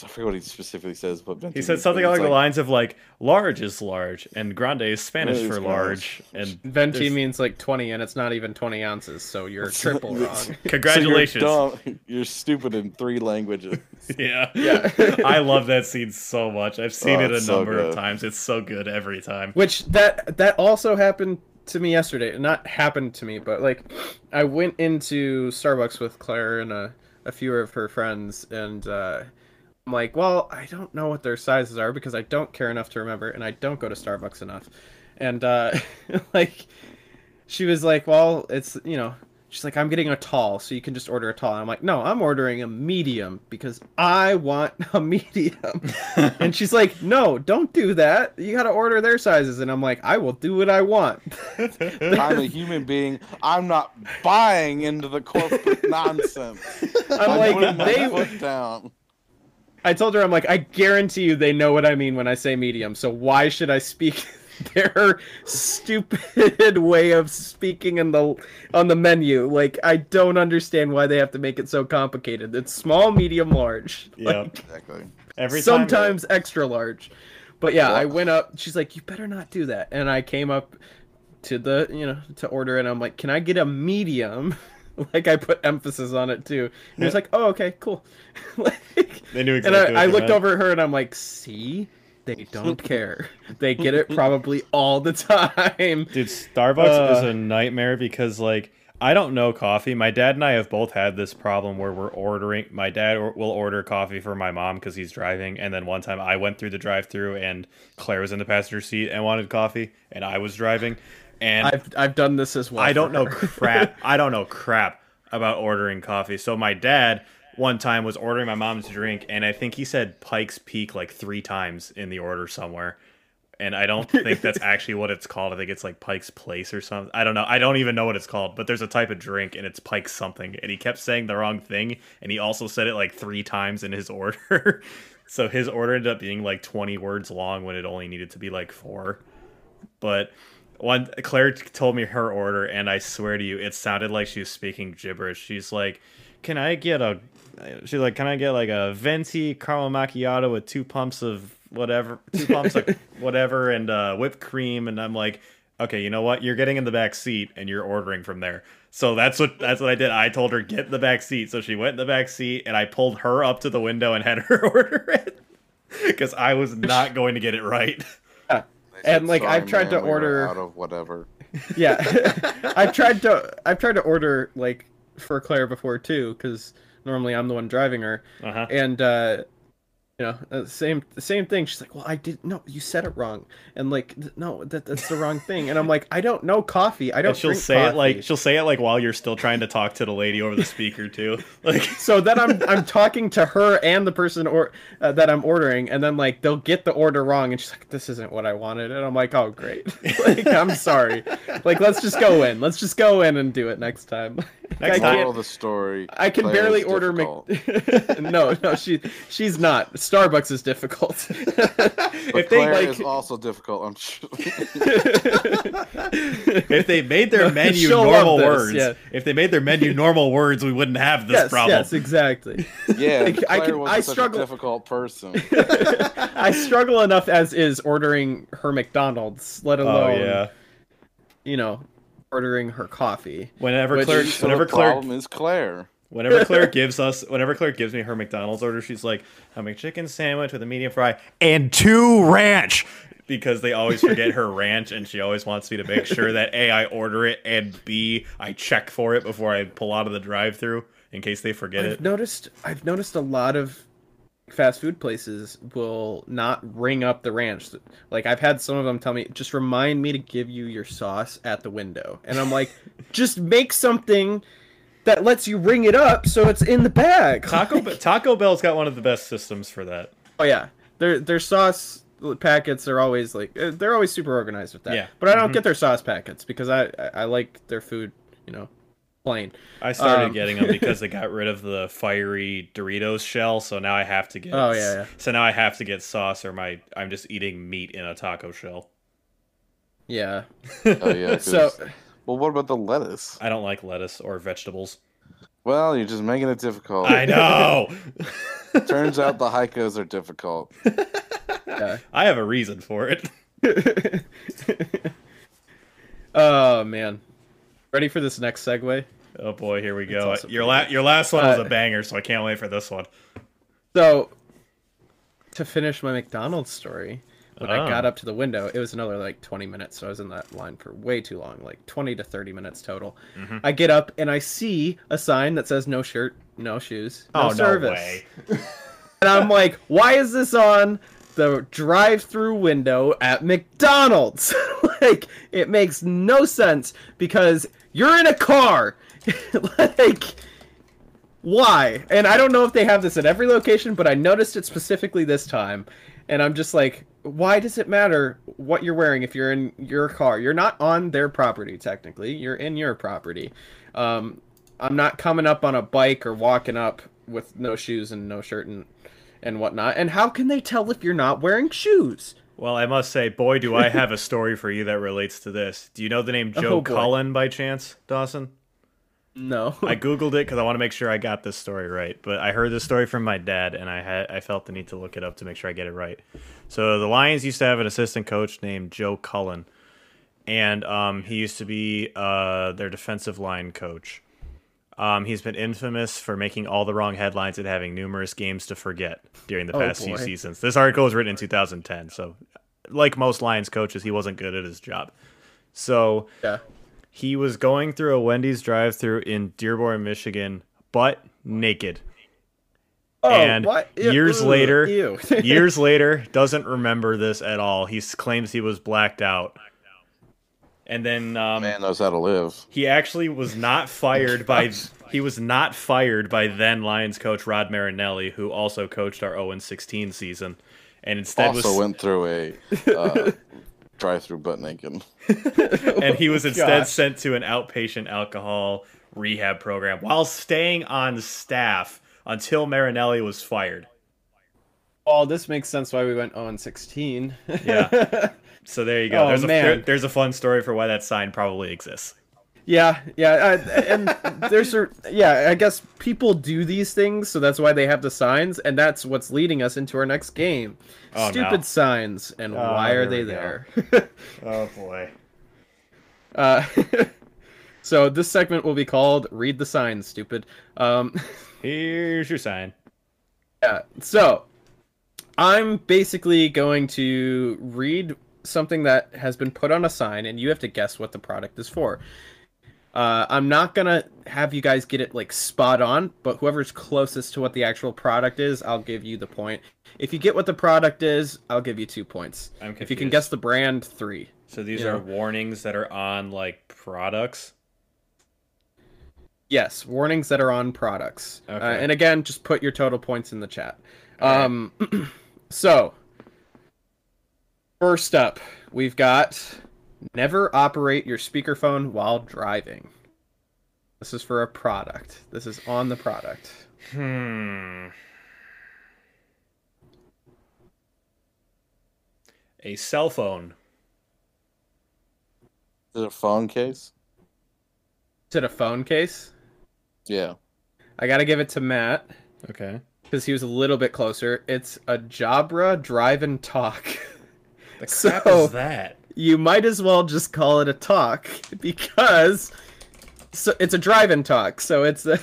I forget what he specifically says, but Venti He said something it's along the lines of like large is large and grande is Spanish for Spanish. large. And Venti there's- means like 20 and it's not even 20 ounces, so you're triple wrong. congratulations. (laughs) So you're, dumb. you're stupid in three languages. (laughs) yeah. Yeah. (laughs) I love that scene so much. I've seen Oh, it a so number of times. It's so good every time. Which that that also happened to me yesterday. Not happened to me, but like I went into Starbucks with Claire and a, a few of her friends and uh I'm like, well, I don't know what their sizes are because I don't care enough to remember and I don't go to Starbucks enough. And uh (laughs) like she was like, well, it's, you know, she's like, I'm getting a tall, so you can just order a tall. And I'm like, no, I'm ordering a medium because I want (laughs) a medium. (laughs) and she's like, no, don't do that. You got to order their sizes. And I'm like, I will do what I want. I'm a human being. I'm not buying into the corporate nonsense. I'm like, putting my they. foot down. I told her, I'm like, I guarantee you they know what I mean when I say medium. So why should I speak (laughs) their stupid (laughs) way of speaking in the on the menu? Like, I don't understand why they have to make it so complicated. It's small, medium, large. (laughs) Yeah. Like, Exactly. Every time sometimes extra large. But yeah, I went up. She's like, "You better not do that." And I came up to the, you know, to order, and I'm like, "Can I get a medium?" (laughs) like I put emphasis on it too. And it's like, "Oh, okay, cool." (laughs) like, They knew exactly. and I, what I looked meant. over at her, and I'm like, "See." They don't (laughs) care. They get it probably all the time. Dude, Starbucks is Uh. a nightmare because like I don't know coffee. My dad and I have both had this problem where we're ordering. My dad will order coffee for my mom because he's driving, and then one time I went through the drive-through and Claire was in the passenger seat and wanted coffee, and I was driving, and I've I've done this as well. I don't know crap. (laughs) I don't know crap about ordering coffee. So my dad one time was ordering my mom's drink, and I think he said Pike's Peak like three times in the order somewhere. And I don't think that's (laughs) actually what it's called. I think it's like Pike's Place or something. I don't know. I don't even know what it's called, but there's a type of drink and it's Pike's something. And he kept saying the wrong thing, and he also said it like three times in his (laughs) order. so his order ended up being like 20 words long when it only needed to be like four. But one Claire told me her order, and I swear to you, it sounded like she was speaking gibberish. She's like, "Can I get a?" She's like, "Can I get like a venti caramel macchiato with two pumps of whatever, two pumps of (laughs) whatever, and uh, whipped cream?" And I'm like, "Okay, you know what? You're getting in the back seat, and you're ordering from there." So that's what that's what I did. I told her get in the back seat, so she went in the back seat, and I pulled her up to the window and had her (laughs) order it because I was not going to get it right. They And, like, "Sorry, I've tried to man, we order- out of whatever. (laughs) Yeah, (laughs) I've tried to I've tried to order like for Claire before too, because normally I'm the one driving her, Uh huh. and uh, you know, uh, same same thing. She's like, "Well, I did no, you said it wrong," and like, th- no, that that's the wrong thing. And I'm like, I don't know coffee. I don't. And she'll say it like she'll say it like while you're still trying to talk to the lady over the speaker too. (laughs) Like So then I'm I'm talking to her and the person or uh, that I'm ordering, and then like they'll get the order wrong, and she's like, "This isn't what I wanted," and I'm like, "Oh great, (laughs) like I'm sorry, like let's just go in, let's just go in and do it next time." (laughs) Next I time- can't- of the story. I can barely order difficult. Mc. (laughs) no, no, she she's not. Starbucks is difficult. But if they Claire like- is also difficult. I'm sure. (laughs) if they made their No, menu she'll normal this, words, yeah. if they made their menu (laughs) normal words, we wouldn't have this yes, problem. yes, exactly. yeah, Like, I can- wasn't I such struggle- a difficult person. I struggle enough as is ordering her McDonald's, let oh alone yeah. you know ordering her coffee. Whenever Which- Claire, So whenever the Claire, problem is Claire. whenever (laughs) Claire gives us, whenever Claire gives me her McDonald's order, she's like, "I'm "A chicken sandwich with a medium fry and two ranch." Because they always forget her (laughs) ranch, and she always wants me to make sure that a I order it and b I check for it before I pull out of the drive-through in case they forget I've it. noticed I've noticed a lot of fast food places will not ring up the ranch. Like I've had some of them tell me, just remind me to give you your sauce at the window. And I'm like, (laughs) just make something that lets you ring it up so it's in the bag. Taco Be- (laughs) Taco Bell's got one of the best systems for that. Oh yeah. Their their sauce packets are always like uh, they're always super organized with that. Yeah. But I don't Mhm. get their sauce packets because I, I like their food, you know, plain. I started Um, getting them because they (laughs) got rid of the fiery Doritos shell, so now I have to get. Oh, yeah, yeah. So now I have to get sauce, or my I'm just eating meat in a taco shell. Yeah. (laughs) Oh yeah. So well, what about the lettuce? I don't like lettuce or vegetables. Well, you're just making it difficult. I know. (laughs) Turns out the haikos are difficult. yeah. I have a reason for it. oh man. Ready for this next segue? Oh boy, here we go. Your la- your last one was Uh, a banger, so I can't wait for this one. So to finish my McDonald's story, when Oh. I got up to the window, it was another like 20 minutes, so I was in that line for way too long, like 20 to 30 minutes total. Mhm. I get up and I see a sign that says no shirt, no shoes, no oh service. no way! (laughs) And I'm like, why is this on the drive-through window at McDonald's? (laughs) like, it makes no sense because you're in a car. (laughs) like, why? And I don't know if they have this at every location, but I noticed it specifically this time. And I'm just like, why does it matter what you're wearing if you're in your car? You're not on their property, technically. You're in your property. Um, I'm not coming up on a bike or walking up with no shoes and no shirt and and whatnot. And how can they tell if you're not wearing shoes? Well, I must say, boy, do I have a (laughs) story for you that relates to this. Do you know the name Joe Oh. Cullen by chance, Dawson? No. I googled it because I want to make sure I got this story right. But I heard this story from my dad, and I had I felt the need to look it up to make sure I get it right. So the Lions used to have an assistant coach named Joe Cullen, and um, he used to be uh, their defensive line coach. Um, he's been infamous for making all the wrong headlines and having numerous games to forget during the Oh, past few seasons. This article was written in 2010, so like most Lions coaches, he wasn't good at his job. So yeah. He was going through a Wendy's drive-through in Dearborn, Michigan, but naked. Oh, and what? Years later, ew. (laughs) years later, doesn't remember this at all. He claims he was blacked out. And then um, Man knows how to live. he actually was not fired by he was not fired by then Lions coach Rod Marinelli, who also coached our 0 16 season, and instead Also was went through a uh, (laughs) drive-through butt naked. (laughs) and he was instead gosh. sent to an outpatient alcohol rehab program while staying on staff until Marinelli was fired. Oh, this makes sense why we went 0 and 16. Yeah. (laughs) So there you go. Oh, there's a man. there- there's a fun story for why that sign probably exists. yeah, yeah, I, and there's a yeah. I guess people do these things, so that's why they have the signs, and that's what's leading us into our next game. Oh, Stupid no. signs, and Oh, why are they there? (laughs) Oh boy. (laughs) uh, so this segment will be called "Read the Signs." Stupid. Um, Here's your sign. Yeah. So I'm basically going to read something that has been put on a sign, and you have to guess what the product is for. Uh, I'm not gonna have you guys get it like spot on, but whoever's closest to what the actual product is, I'll give you the point. If you get what the product is, I'll give you two points. I'm If you can guess the brand, three. So these you are know. warnings that are on like products. Yes, warnings that are on products. Uh, Okay. and again, just put your total points in the chat. All right. Um, (clears throat) so first up, we've got never operate your speakerphone while driving. This is for a product. This is on the product. Hmm. A cell phone. Is it a phone case? Is it a phone case? Yeah. I gotta give it to Matt Okay. Because he was a little bit closer. It's a Jabra Drive and Talk. (laughs) The crap So- is that? you might as well just call it a talk because so it's a drive and talk so it's a,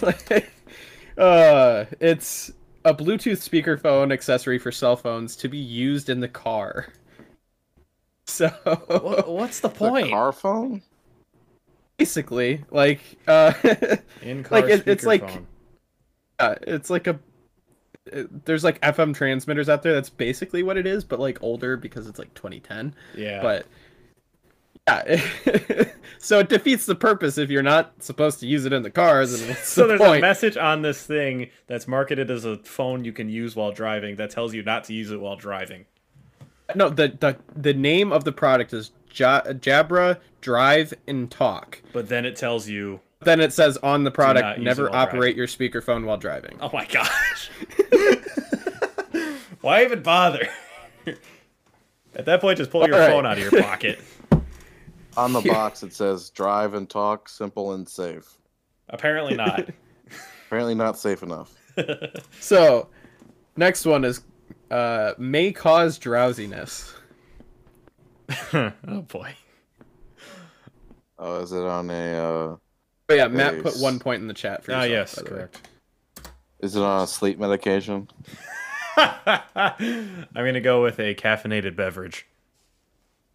like, (laughs) uh it's a bluetooth speakerphone accessory for cell phones to be used in the car so What, what's the (laughs) The point? car phone? basically like uh In car like, it- it's like- speakerphone. It's like a it- there's like fm transmitters out there that's basically what it is but like older because it's like 2010 yeah. but yeah (laughs) so it defeats the purpose if you're not supposed to use it in the cars so (laughs) the there's a message on this thing that's marketed as a phone you can use while driving that tells you not to use it while driving. no the, the the name of the product is ja- jabra drive and talk But then it tells you, then it says on the product never it while operate your speakerphone while driving oh my gosh. (laughs) Why even bother? (laughs) At that point, just pull your All right. phone out of your pocket. (laughs) On the box it says drive and talk, simple and safe. Apparently not. Apparently not safe enough. so next one is uh may cause drowsiness oh boy. Oh, is it on a uh but yeah matt put one point in the chat for Ah, yes, by correct. is it on a sleep medication? (laughs) I'm gonna go with a caffeinated beverage.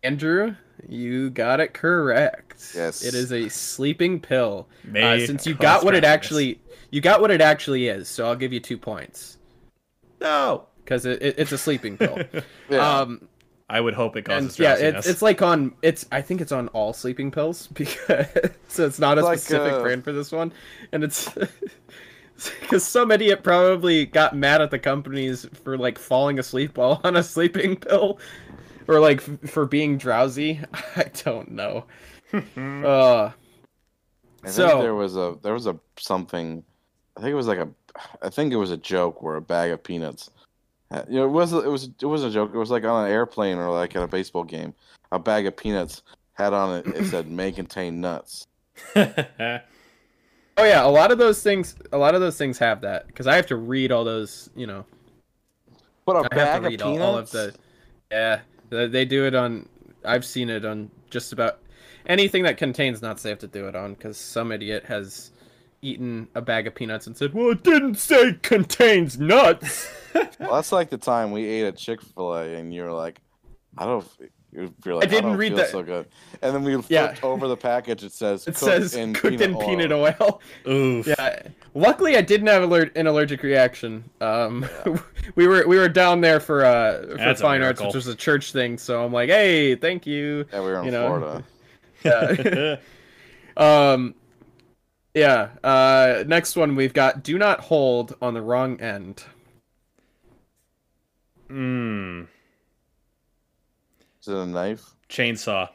Andrew, you got it correct. Yes. It is a sleeping pill. Uh, since you got what it actually you got what it actually is, so I'll give you two points No. because it, it, it's a sleeping pill. (laughs) Yeah. Um, I would hope it and causes yeah, drowsiness. it's it's like on it's I think it's on all sleeping pills (laughs) because so it's not a like, specific uh, brand for this one, and it's (laughs) because some idiot probably got mad at the companies for like falling asleep while (laughs) on a sleeping pill, or like f- for being drowsy. I don't know. uh, I think so- there was a there was a something. I think it was like a. I think it was a joke where a bag of peanuts. Had- You know, it was it was it was a joke. It was like on an airplane or like at a baseball game. A bag of peanuts had on it. It said may contain nuts. (laughs) Oh yeah, a lot of those things. A lot of those things have that because I have to read all those. You know, But a I have bag to of read peanuts. all, all of the. Yeah, they they do it on. I've seen it on just about anything that contains nuts. They have to do it on because some idiot has eaten a bag of peanuts and said, "Well, it didn't say contains nuts." (laughs) Well, that's like the time we ate at Chick Fil A, and you were like, "I don't." You're, you're like, I didn't don't read feel that. so good. And then we flipped Yeah. over the package. It says It cooked says in cooked peanut in oil. peanut oil. Oof. Yeah. Luckily, I didn't have aller- an allergic reaction. Um, (laughs) we were we were down there for uh for That's fine arts, which was a church thing. So I'm like, hey, thank you. Yeah, we were in You know. Florida. Yeah. (laughs) um, yeah. Uh, next one we've got do not hold on the wrong end. Mmm. Is it a knife? Chainsaw.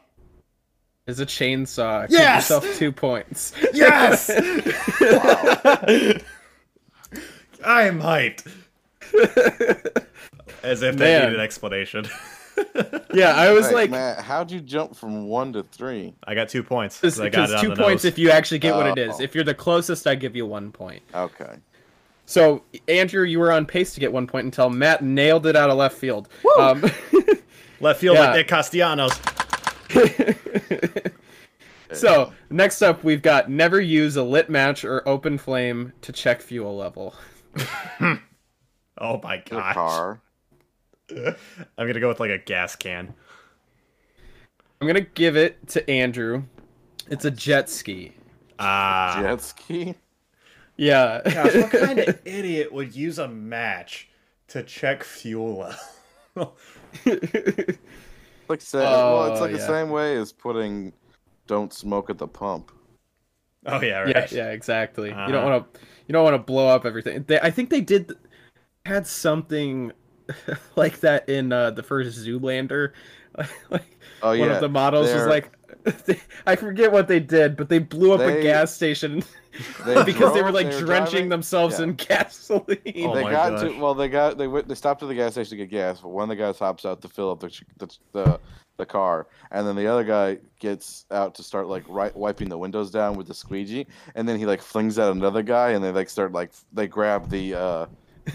Is a chainsaw. Give Yes! yourself two points. Yes! (laughs) I am hyped. As if that Man. needed an explanation. (laughs) (laughs) yeah, I was Hey, like, Matt, how'd you jump from one to three? I got two points. 'cause I got because it on two the points nose. if you actually get what it is. Oh. If you're the closest, I give you one point. Okay. So Andrew, you were on pace to get one point until Matt nailed it out of left field. Um, (laughs) Left field Yeah. like Nick Castellanos. (laughs) so next up, we've got never use a lit match or open flame to check fuel level. Oh my A gosh. car. (laughs) I'm gonna go with like a gas can. I'm gonna give it to Andrew. It's a jet ski. Ah. Jet ski. Yeah. Gosh, what kind of (laughs) idiot would use a match to check fuel (laughs) level? Like say, well, it's Oh, like the same way as putting "Don't smoke at the pump." oh yeah, yeah, right. yeah, exactly. You Uh-huh. don't want to, you don't want to blow up everything. They, I think they did had something (laughs) like that in uh, the first Zoolander. (laughs) like Oh one yeah. of the models was they're- like, (laughs) I forget what they did, but they blew up a gas station they because they were like they were drenching driving- themselves yeah. in gasoline. Oh they my got gosh. to well, they got they went they stopped at the gas station to get gas. But one of the guys hops out to fill up the the the, the car, and then the other guy gets out to start like right, wiping the windows down with the squeegee, and then he like flings at another guy, and they like start like they grab the. uh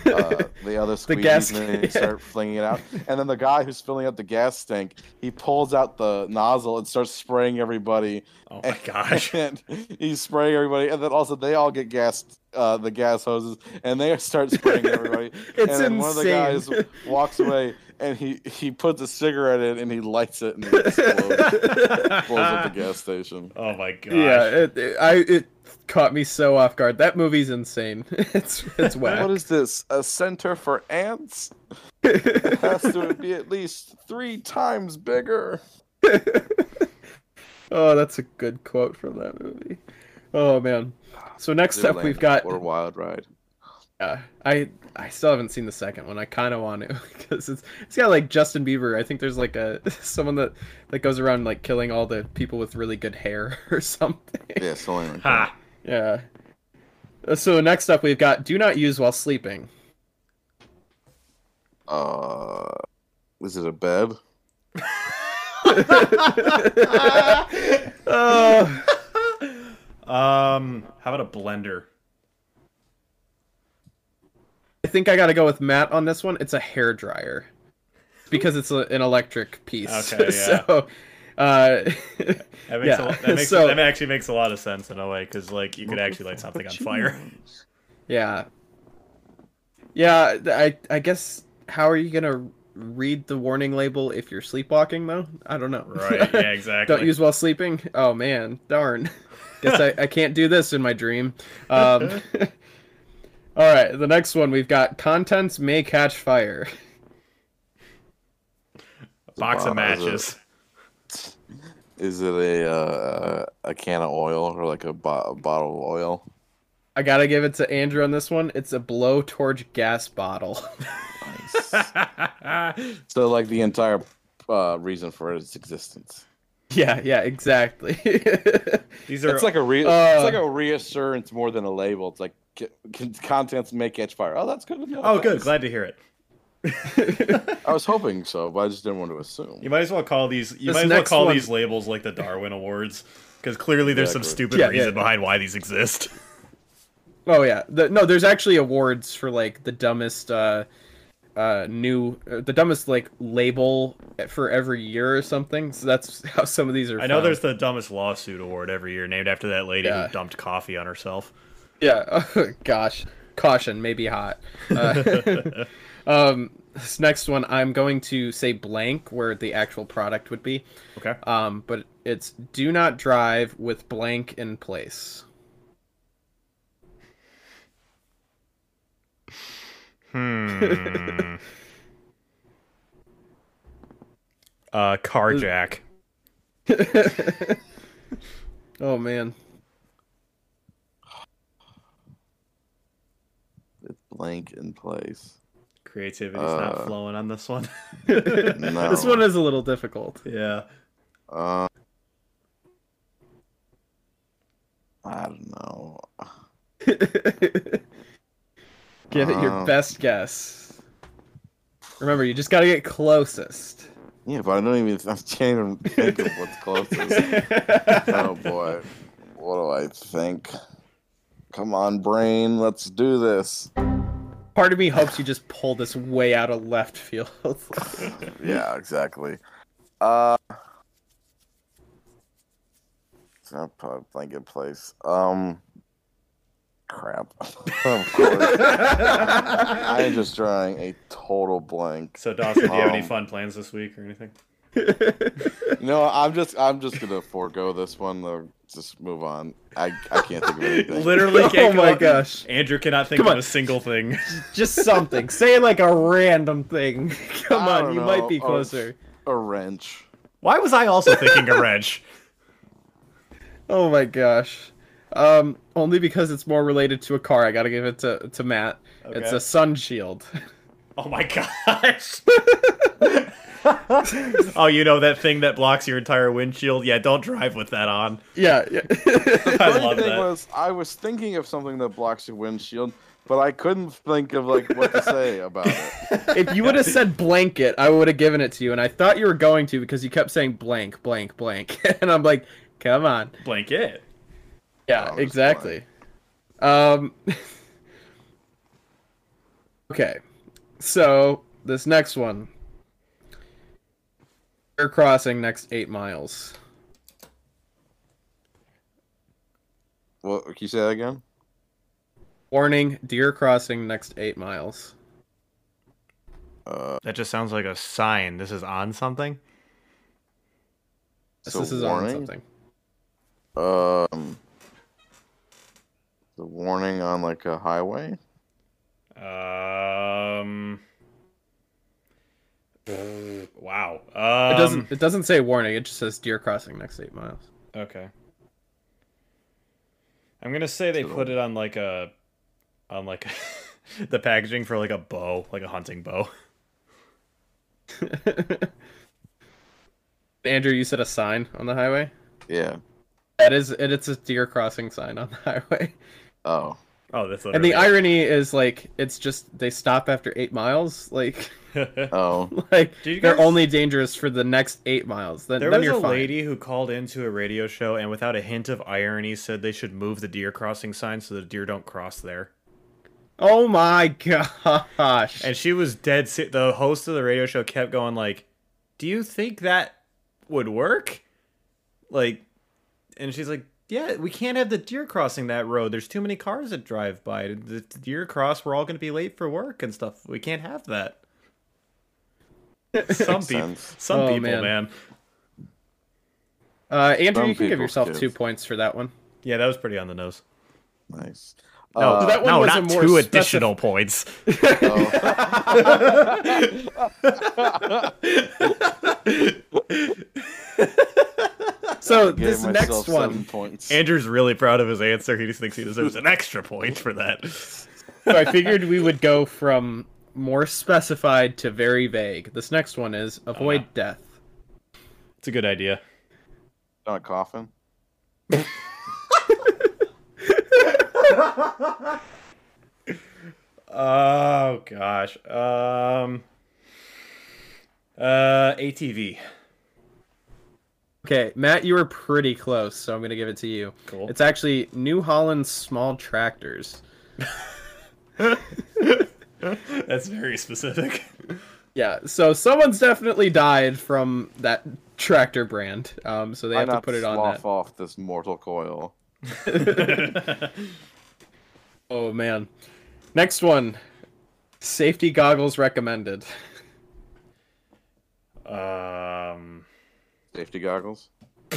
uh, the other (laughs) squeegee gas and then they can. start flinging it out. And then the guy who's filling up the gas tank, he pulls out the nozzle and starts spraying everybody. Oh my gosh. (laughs) And he's spraying everybody, and then also they all get gassed, uh, the gas hoses, and they start spraying everybody. (laughs) It's and then one of the guys walks away, and he he puts a cigarette in, and he lights it, and it explodes, blows up the gas station. Oh my gosh. yeah, it, it- I it caught me so off guard. That movie's insane. (laughs) it's it's (laughs) whack. What is this? A center for ants? It (laughs) has to be at least three times bigger. oh, that's a good quote from that movie. Oh man. So next up we've got What a wild ride. Yeah, I I still haven't seen the second one. I kind of want to (laughs) because it's it's got like Justin Bieber. I think there's like a (laughs) someone that that goes around like killing all the people with really good hair (laughs) or something. Yeah, something like that. Ha. Yeah. Uh, So next up we've got do not use while sleeping. Uh, is it a bed? Oh, Um, how about a blender? I think I got to go with Matt on this one. It's a hair dryer because it's a, an electric piece. Okay, (laughs) yeah. so, uh, (laughs) That makes, Yeah, a, lot- that, makes so- that actually makes a lot of sense in a way because like you could actually light something on fire. (laughs) Yeah. Yeah, I I guess how are you gonna read the warning label if you're sleepwalking though? I don't know. Right? Yeah, exactly. don't use while sleeping. Oh man, darn. Guess I, I can't do this in my dream. Um, all right, the next one we've got contents may catch fire. box of Wow, is matches. (laughs) Is it a uh, a can of oil or like a, bo- a bottle of oil? I gotta give it to Andrew on this one. It's a blowtorch gas bottle. nice. (laughs) (laughs) So like the entire uh, reason for its existence. yeah, yeah, exactly. These are It's like a re- Uh, it's like a reassurance more than a label. It's like c- c- contents may catch fire. Oh, that's good to know. oh, good. Glad to hear it. (laughs) I was hoping so, but I just didn't want to assume. You might as well call these. You This might as well call one- these labels like the Darwin Awards because clearly there's some Exactly. stupid Yeah, reason yeah. behind why these exist. (laughs) Oh yeah, the, no, there's actually awards for like the dumbest, uh, uh, new, uh, the dumbest like label for every year or something. So that's (laughs) how some of these are. I know there's the dumbest lawsuit award every year named after that lady Yeah. who dumped coffee on herself. Yeah. Oh, (laughs) gosh, caution, maybe hot. Uh, (laughs) um. this next one, I'm going to say blank where the actual product would be. Okay. Um, but it's do not drive with blank in place. Hmm. (laughs) uh, carjack. oh man. It's blank in place. Creativity's Uh, not flowing on this one. No. (laughs) (laughs) This one is a little difficult. yeah. Uh, I don't know. (laughs) Give it your Uh, best guess. Remember, you just gotta get closest. Yeah, but I don't even. I can't even think of what's closest. oh boy, what do I think? Come on, brain, let's do this. Part of me hopes you just pull this way out of left field. (laughs) yeah, exactly. Uh, so I'll probably blanket place. Um, crap. (laughs) of course, I am just drawing a total blank. So Dawson, do you have any Um, fun plans this week or anything? (laughs) No, I'm just, I'm just gonna forego this one. Though, just move on. I, I can't think of anything. (laughs) Literally oh can't my come up- gosh. Andrew cannot think Come of on. a single thing. (laughs) Just something. Say like a random thing. (laughs) Come I on, you know. might be Oh. closer. A wrench. Why was I also thinking a wrench? Oh my gosh. Um, only because it's more related to a car. I gotta give it to to Matt. Okay. It's a sun shield. Oh my gosh. (laughs) oh, you know that thing that blocks your entire windshield? Yeah, don't drive with that on. yeah. yeah. (laughs) I Funny love thing that. was, I was thinking of something that blocks your windshield, but I couldn't think of like what to say about it. (laughs) if you would have said blanket, I would have given it to you, and I thought you were going to because you kept saying blank, blank, blank, and I'm like, come on. Blanket. Yeah, it's exactly. Um. okay, so this next one. Deer crossing next eight miles. What can you say that again? Warning: deer crossing next eight miles. Uh, That just sounds like a sign. This is on something. So this is on something. Um, the warning on like a highway. Um. Wow. Um, It doesn't. It doesn't say warning. It just says deer crossing next eight miles. Okay. I'm gonna say they put it on like a, on like (laughs) the packaging for like a bow, like a hunting bow. (laughs) Andrew, you said a sign on the highway. Yeah. That is, it, it's a deer crossing sign on the highway. Oh. Oh, that's And the literally irony is like it's just they stop after eight miles. Like. (laughs) Oh. (laughs) like Did you they're only dangerous for the next eight miles. Then, There then was you're a fine. lady who called into a radio show and without a hint of irony said they should move the deer crossing sign so the deer don't cross there. Oh my gosh! And she was dead si- the host of the radio show kept going like, "Do you think that would work?" Like and she's like, "Yeah, we can't have the deer crossing that road. There's too many cars that drive by. The the deer cross, we're all going to be late for work and stuff. We can't have that." Some Makes people, some Oh, people, man. man. uh, Andrew, Some you can give yourself kids. two points for that one. Yeah, that was pretty on the nose. Nice. No, Uh, that one no, was a not more two specif- additional points. (laughs) (laughs) (laughs) So this myself next seven one, points. Andrew's really proud of his answer. He just thinks he deserves an extra point for that. so I figured we would go from more specified to very vague. This next one is avoid Uh-huh. death. It's a good idea. Not coughing. (laughs) Oh gosh. Um. Uh, ATV. Okay, Matt, you were pretty close, so I'm gonna give it to you. Cool. It's actually New Holland small tractors. (laughs) That's very specific. Yeah, so someone's definitely died from that tractor brand. Um, so they Why have to put it on slough that. off this mortal coil? (laughs) (laughs) Oh man. Next one. Safety goggles recommended. Um. Safety goggles. (laughs)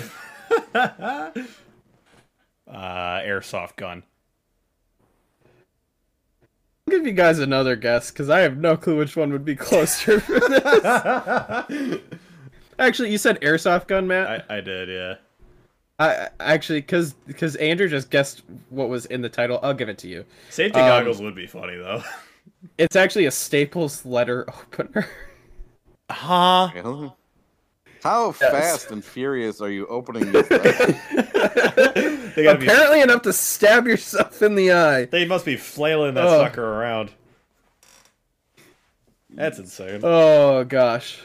uh, airsoft gun. I'll give you guys another guess because I have no clue which one would be closer for this. (laughs) actually, you said airsoft gun, Matt. I, I did, yeah. I, actually because because Andrew just guessed what was in the title. I'll give it to you. Safety Um, goggles would be funny though. It's actually a Staples letter opener. (laughs) Huh? Really? How Yes. fast and furious are you opening this? (laughs) thing? Be. Apparently enough to stab yourself in the eye. They must be flailing that Oh. sucker around. That's insane. Oh gosh.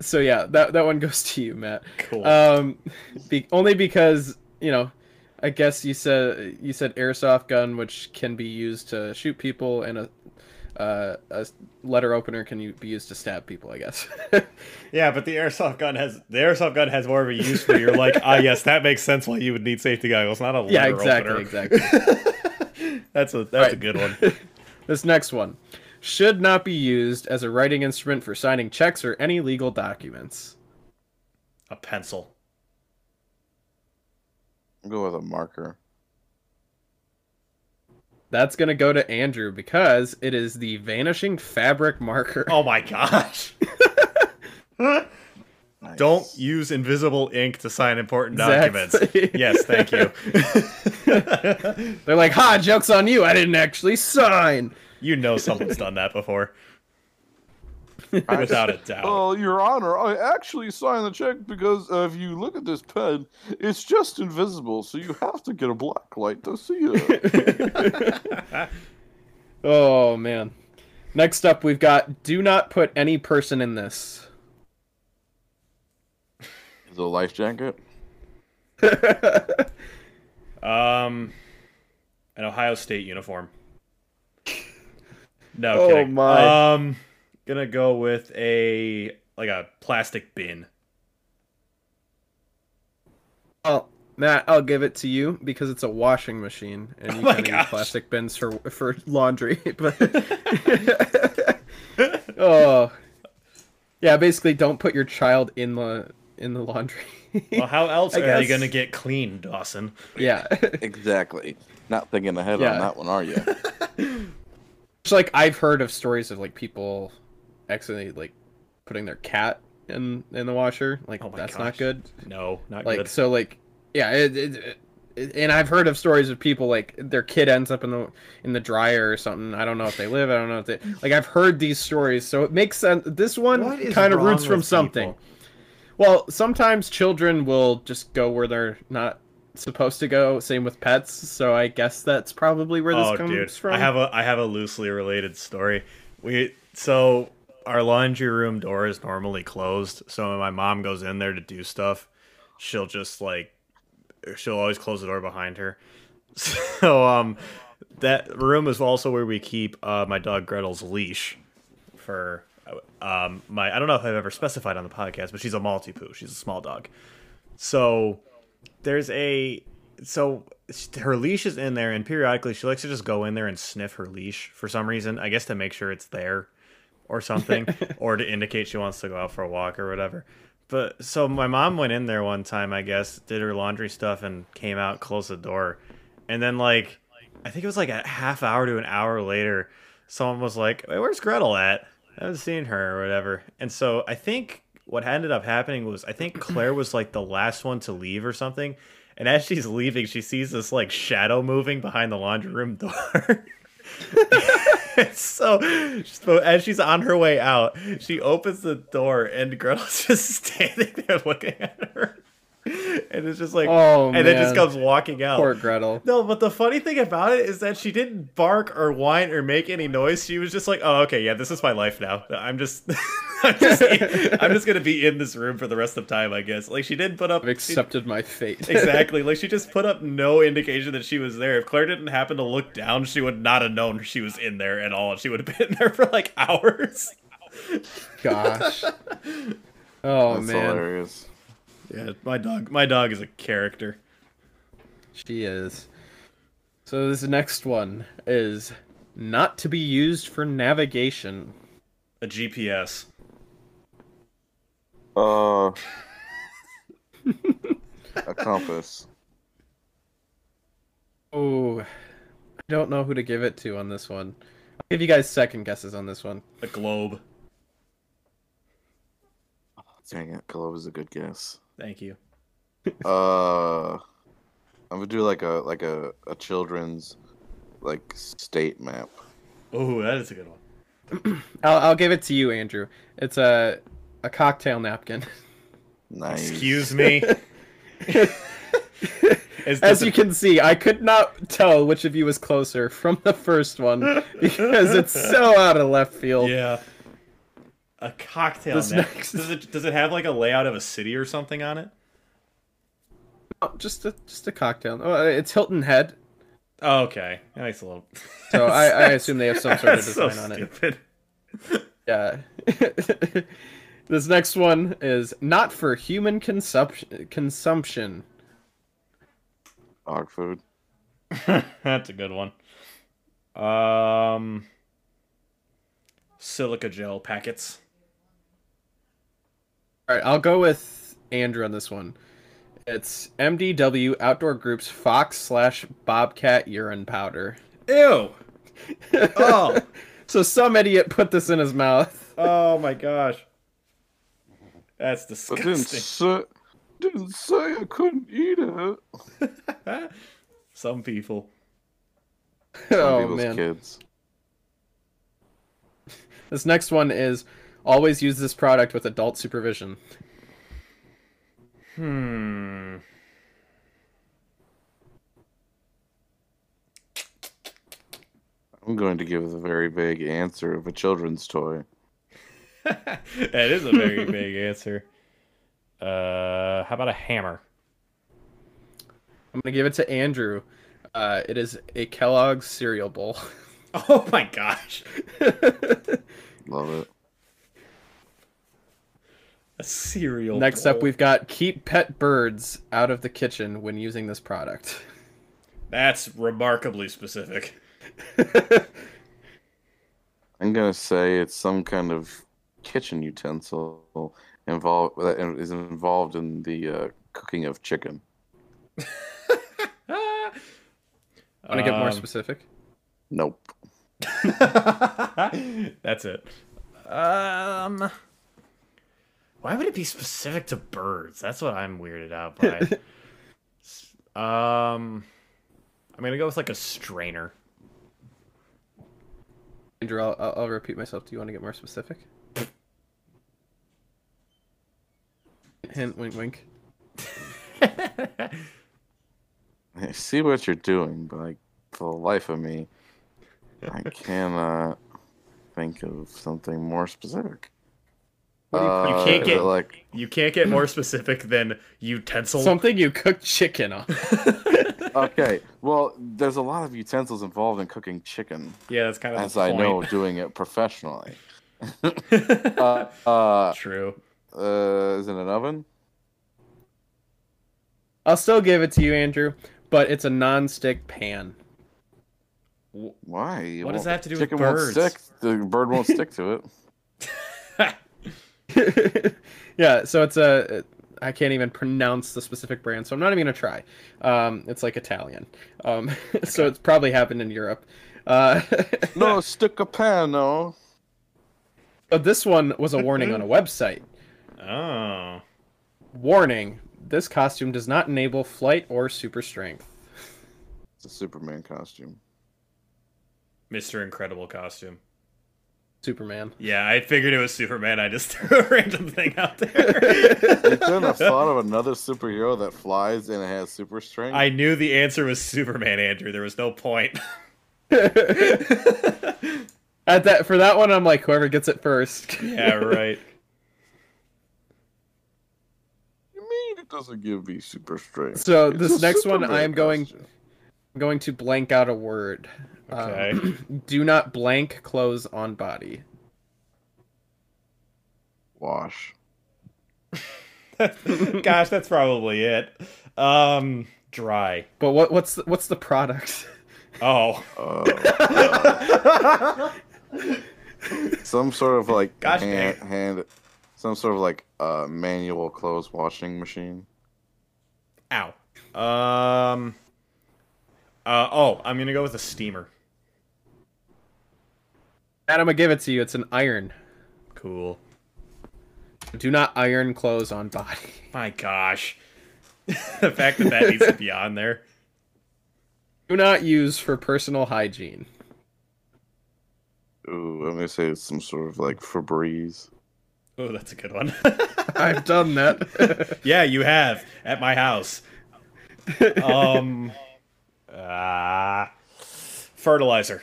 So yeah, that that one goes (laughs) to you, Matt. Cool. Um, be, only because you know, I guess you said you said airsoft gun, which can be used to shoot people, and a uh, a letter opener can be used to stab people. I guess. (laughs) yeah, but the airsoft gun has the airsoft gun has more of a use for you're like, ah, yes, that makes sense why you would need safety goggles, not a letter yeah, exactly, opener. exactly. (laughs) That's a that's a good one. (laughs) this next one should not be used as a writing instrument for signing checks or any legal documents. A pencil. I'll go with a marker. That's gonna go to Andrew because it is the vanishing fabric marker. Oh my gosh. (laughs) Nice. Don't use invisible ink to sign important Exactly. documents. (laughs) yes, thank you. They're like, "Ha, jokes on you! I didn't actually sign." you know someone's done that before. (laughs) Without a doubt. Oh, Your Honor, I actually signed the check because uh, if you look at this pen, it's just invisible, so you have to get a black light to see it. (laughs) Oh man. Next up, we've got do not put any person in this. Is it a life jacket? (laughs) Um, an Ohio State uniform. No Oh, kidding. my. Um, gonna go with a like a plastic bin. Oh, Matt, I'll give it to you because it's a washing machine, and oh you Oh my can use gosh. plastic bins for for laundry. (laughs) But (laughs) oh, yeah, basically, don't put your child in the in the laundry. Well, how (laughs) else I are they guess. gonna get clean, Dawson? yeah, Exactly. Not thinking ahead Yeah. on that one, are you? it's like I've heard of stories of like people accidentally like putting their cat in in the washer. Like Oh that's gosh. not good. No, not like good. so like yeah it, it, it- and i've heard of stories of people like their kid ends up in the in the dryer or something i don't know if they live i don't know if they like i've heard these stories so it makes sense this one kind of roots from something people? well sometimes children will just go where they're not supposed to go same with pets so i guess that's probably where this oh, comes dude, from I have a I have a loosely related story. We so our laundry room door is normally closed, so when my mom goes in there to do stuff, she'll just like she'll always close the door behind her. (laughs) So um, that room is also where we keep uh, my dog Gretel's leash for um my I don't know if I've ever specified on the podcast, but she's a Maltipoo. She's a small dog. So there's a so her leash is in there and periodically she likes to just go in there and sniff her leash for some reason i guess to make sure it's there or something (laughs) or to indicate she wants to go out for a walk or whatever. But so my mom went in there one time i guess did her laundry stuff and came out closed the door. And then like i think it was like a half hour to an hour later someone was like hey, where's gretel at? I haven't seen her or whatever. And so i think what ended up happening was i think claire was like the last one to leave or something. And as she's leaving, she sees this like shadow moving behind the laundry room door. (laughs) (laughs) so, as she's on her way out, she opens the door and Gretel's (laughs) just standing there looking at her. (laughs) And it's just like, Oh, and then just comes walking out. poor gretel No, but the funny thing about it is that she didn't bark or whine or make any noise. She was just like, "Oh, okay, yeah, this is my life now. I'm just, (laughs) I'm just, (laughs) I'm just gonna be in this room for the rest of time, I guess." Like she didn't put up i've accepted my fate exactly. Like she just put up no indication that she was there. If Claire didn't happen to look down, she would not have known she was in there at all. She would have been there for like hours. gosh oh That's man hilarious. Yeah, my dog. My dog is a character. She is. So this next one is not to be used for navigation. A GPS. Uh, (laughs) a compass. Oh, I don't know who to give it to on this one. I'll give you guys second guesses on this one. A globe. Dang it, globe is a good guess. Thank you. Uh, I'm gonna do like a like a, a children's like state map. Oh, that is a good one. (clears throat) I'll, I'll give it to you, Andrew. It's a a cocktail napkin. Nice. Excuse me. (laughs) Is As you a- can see, I could not tell which of you was closer from the first one because it's so out of left field. Yeah. A cocktail This nap- next- Does it does it have like a layout of a city or something on it? Oh, just a just a cocktail. Oh, it's Hilton Head, Oh, okay. Nice little. so I, I (laughs) assume they have some sort of That's so design on it. Yeah. (laughs) this next one is not for human consumption. Consumption. Dog food. (laughs) That's a good one. Um, silica gel packets. All right, I'll go with Andrew on this one. It's MDW Outdoor Group's Fox slash Bobcat urine powder. Ew. (laughs) Oh. so some idiot put this in his mouth. Oh my gosh. That's But didn't disgusting. say didn't say I couldn't eat it. (laughs) Some people. Oh, some oh people's man. kids. This next one is always use this product with adult supervision. Hmm. I'm going to give the very vague answer of a children's toy. (laughs) that is a very (laughs) big answer. Uh, how about a hammer? I'm gonna give it to Andrew. Uh, it is a Kellogg's cereal bowl. (laughs) Oh my gosh. Love it. A cereal. Next up, we've got keep pet birds out of the kitchen when using this product. That's remarkably specific. (laughs) I'm gonna say it's some kind of kitchen utensil involved that is involved in the uh, cooking of chicken. (laughs) Want to get more Um, specific? Nope. (laughs) That's it. Um, why would it be specific to birds? That's what I'm weirded out by. (laughs) Um, I'm gonna go with like a strainer. Andrew, I'll, I'll, I'll repeat myself. Do you want to get more specific? (laughs) Hint, wink, wink. (laughs) I see what you're doing, but like for the life of me, I cannot think of something more specific. What do you- You Uh, can't get- like You can't get more specific than utensil. Something you cook chicken on. (laughs) okay. Well, there's a lot of utensils involved in cooking chicken, yeah, that's kind of as the I know doing it professionally. (laughs) uh, uh, True. uh, is it an oven? I'll still give it to you, Andrew, but it's a non-stick pan. Why? It What does that have to do with chicken birds? Stick. The bird won't stick to it. (laughs) (laughs) yeah, so it's a. I can't even pronounce the specific brand, so I'm not even gonna try. Um, it's like Italian, um, (laughs) so it's probably happened in Europe. Uh, (laughs) No, stick a pan, no. but this one was a warning on a website. Oh. Warning: This costume does not enable flight or super strength. It's a Superman costume. Mr. Incredible costume. Superman. Yeah, I figured it was Superman. I just (laughs) threw a random thing out there. You couldn't have thought of another superhero that flies and has super strength. I knew the answer was Superman, Andrew. There was no point. (laughs) At that for that one, I'm like whoever gets it first. yeah, right. (laughs) You mean it doesn't give me super strength? So It's this a next one, I am going costume. I'm going to blank out a word. Um, (clears throat) do not blank clothes on body. Wash. (laughs) Gosh, that's probably it. Um, dry. But what what's the, what's the product? Oh, Uh, (laughs) some sort of like Gosh hand, dang. hand, some sort of like uh, manual clothes washing machine. ow. Um. Uh, oh, I'm gonna go with a steamer. Adam, I give it to you. It's an iron. Cool. Do not iron clothes on body. (laughs) My gosh. (laughs) the fact that that needs to be (laughs) on there. Do not use for personal hygiene. Ooh, I'm gonna say it's some sort of like Febreze. Oh, that's a good one. I've done that. yeah, you have at my house. Um. Ah. fertilizer.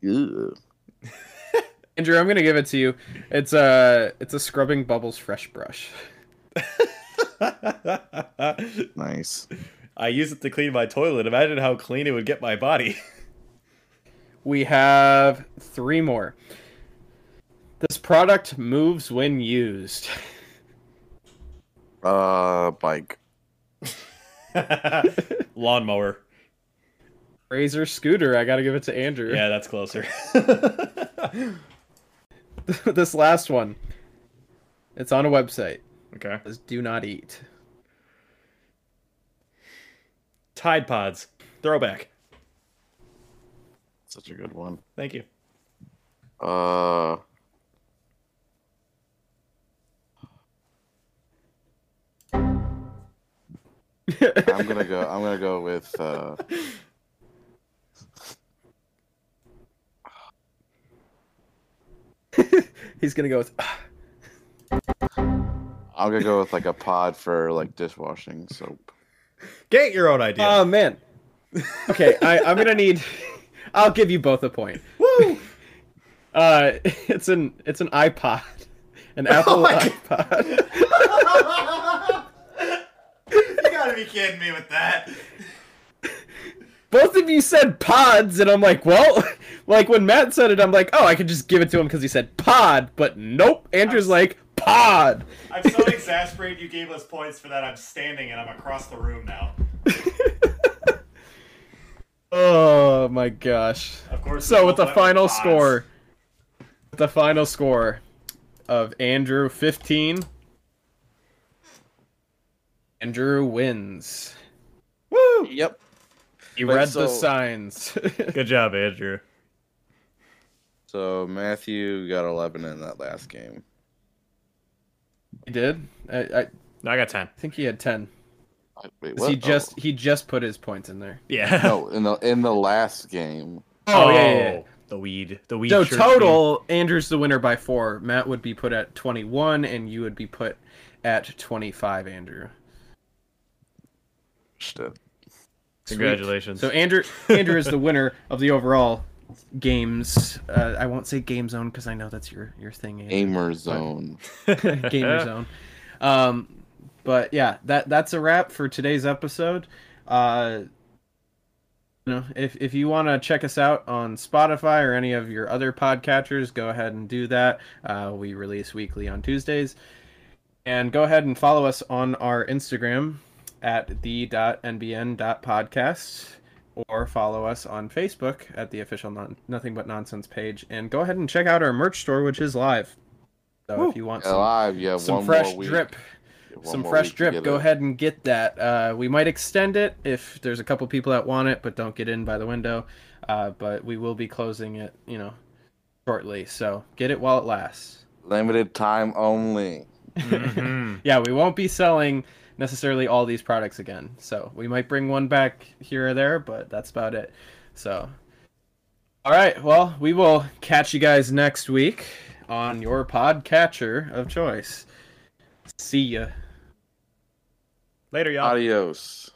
Ew. Andrew, I'm gonna give it to you. It's a it's a scrubbing bubbles fresh brush. (laughs) Nice. I use it to clean my toilet. Imagine how clean it would get my body. (laughs) We have three more. This product moves when used. Uh, bike. (laughs) Lawnmower. Razor scooter. I gotta give it to Andrew. Yeah, that's closer. (laughs) this last one. It's on a website. okay. It says do not eat. Tide Pods. Throwback. Such a good one. Thank you. Uh. (laughs) I'm gonna go. I'm gonna go with. Uh, (laughs) He's gonna go with. I'm gonna go with like a pod for like dishwashing soap. Get your own idea. Oh man. Okay, I, I'm gonna need. (laughs) I'll give you both a point. Woo! (laughs) Uh, it's an it's an iPod, an Apple my iPod. you gotta be kidding me with that. Both of you said pods, and I'm like, well, like when Matt said it, I'm like, oh, I could just give it to him because he said pod, but nope. Andrew's like pod. (laughs) I'm so exasperated you gave us points for that. I'm standing and I'm across the room now. (laughs) Oh my gosh. Of course. So with the final pods. score, with the final score of Andrew 15, Andrew wins. Woo! Yep. He But read the signs. (laughs) Good job, Andrew. So Matthew got 11 in that last game. he did. I, I No, I got ten. I think he had 10. I- Wait, 'Cause what? He just he just put his points in there. Yeah. Oh, (laughs) no, in the in the last game. Oh, yeah, yeah, yeah. Oh, the weed. The weed. So church total, Andrew's the winner by four. Matt would be put at 21, and you would be put at 25. Andrew. Shit. Congratulations. So Andrew Andrew is the winner of the overall games. Uh, I won't say game zone because I know that's your your thing. Andrew. Aimer zone. (laughs) Gamer (laughs) zone. Um, but yeah, that that's a wrap for today's episode. Uh, you know, if if you want to check us out on Spotify or any of your other podcatchers, go ahead and do that. Uh, we release weekly on Tuesdays, and go ahead and follow us on our Instagram at the.nbn.podcast or follow us on Facebook at the official non- Nothing But Nonsense page, and go ahead and check out our merch store, which is live. So if you want some Alive, you have some fresh drip You some fresh drip go it. ahead and get that uh, we might extend it if there's a couple people that want it but don't get in by the window uh, but we will be closing it you know shortly so get it while it lasts Limited time only. Mhm. (laughs) yeah we won't be selling necessarily all these products again so we might bring one back here or there but that's about it so all right well we will catch you guys next week on your podcatcher of choice see ya Later, y'all. Adios.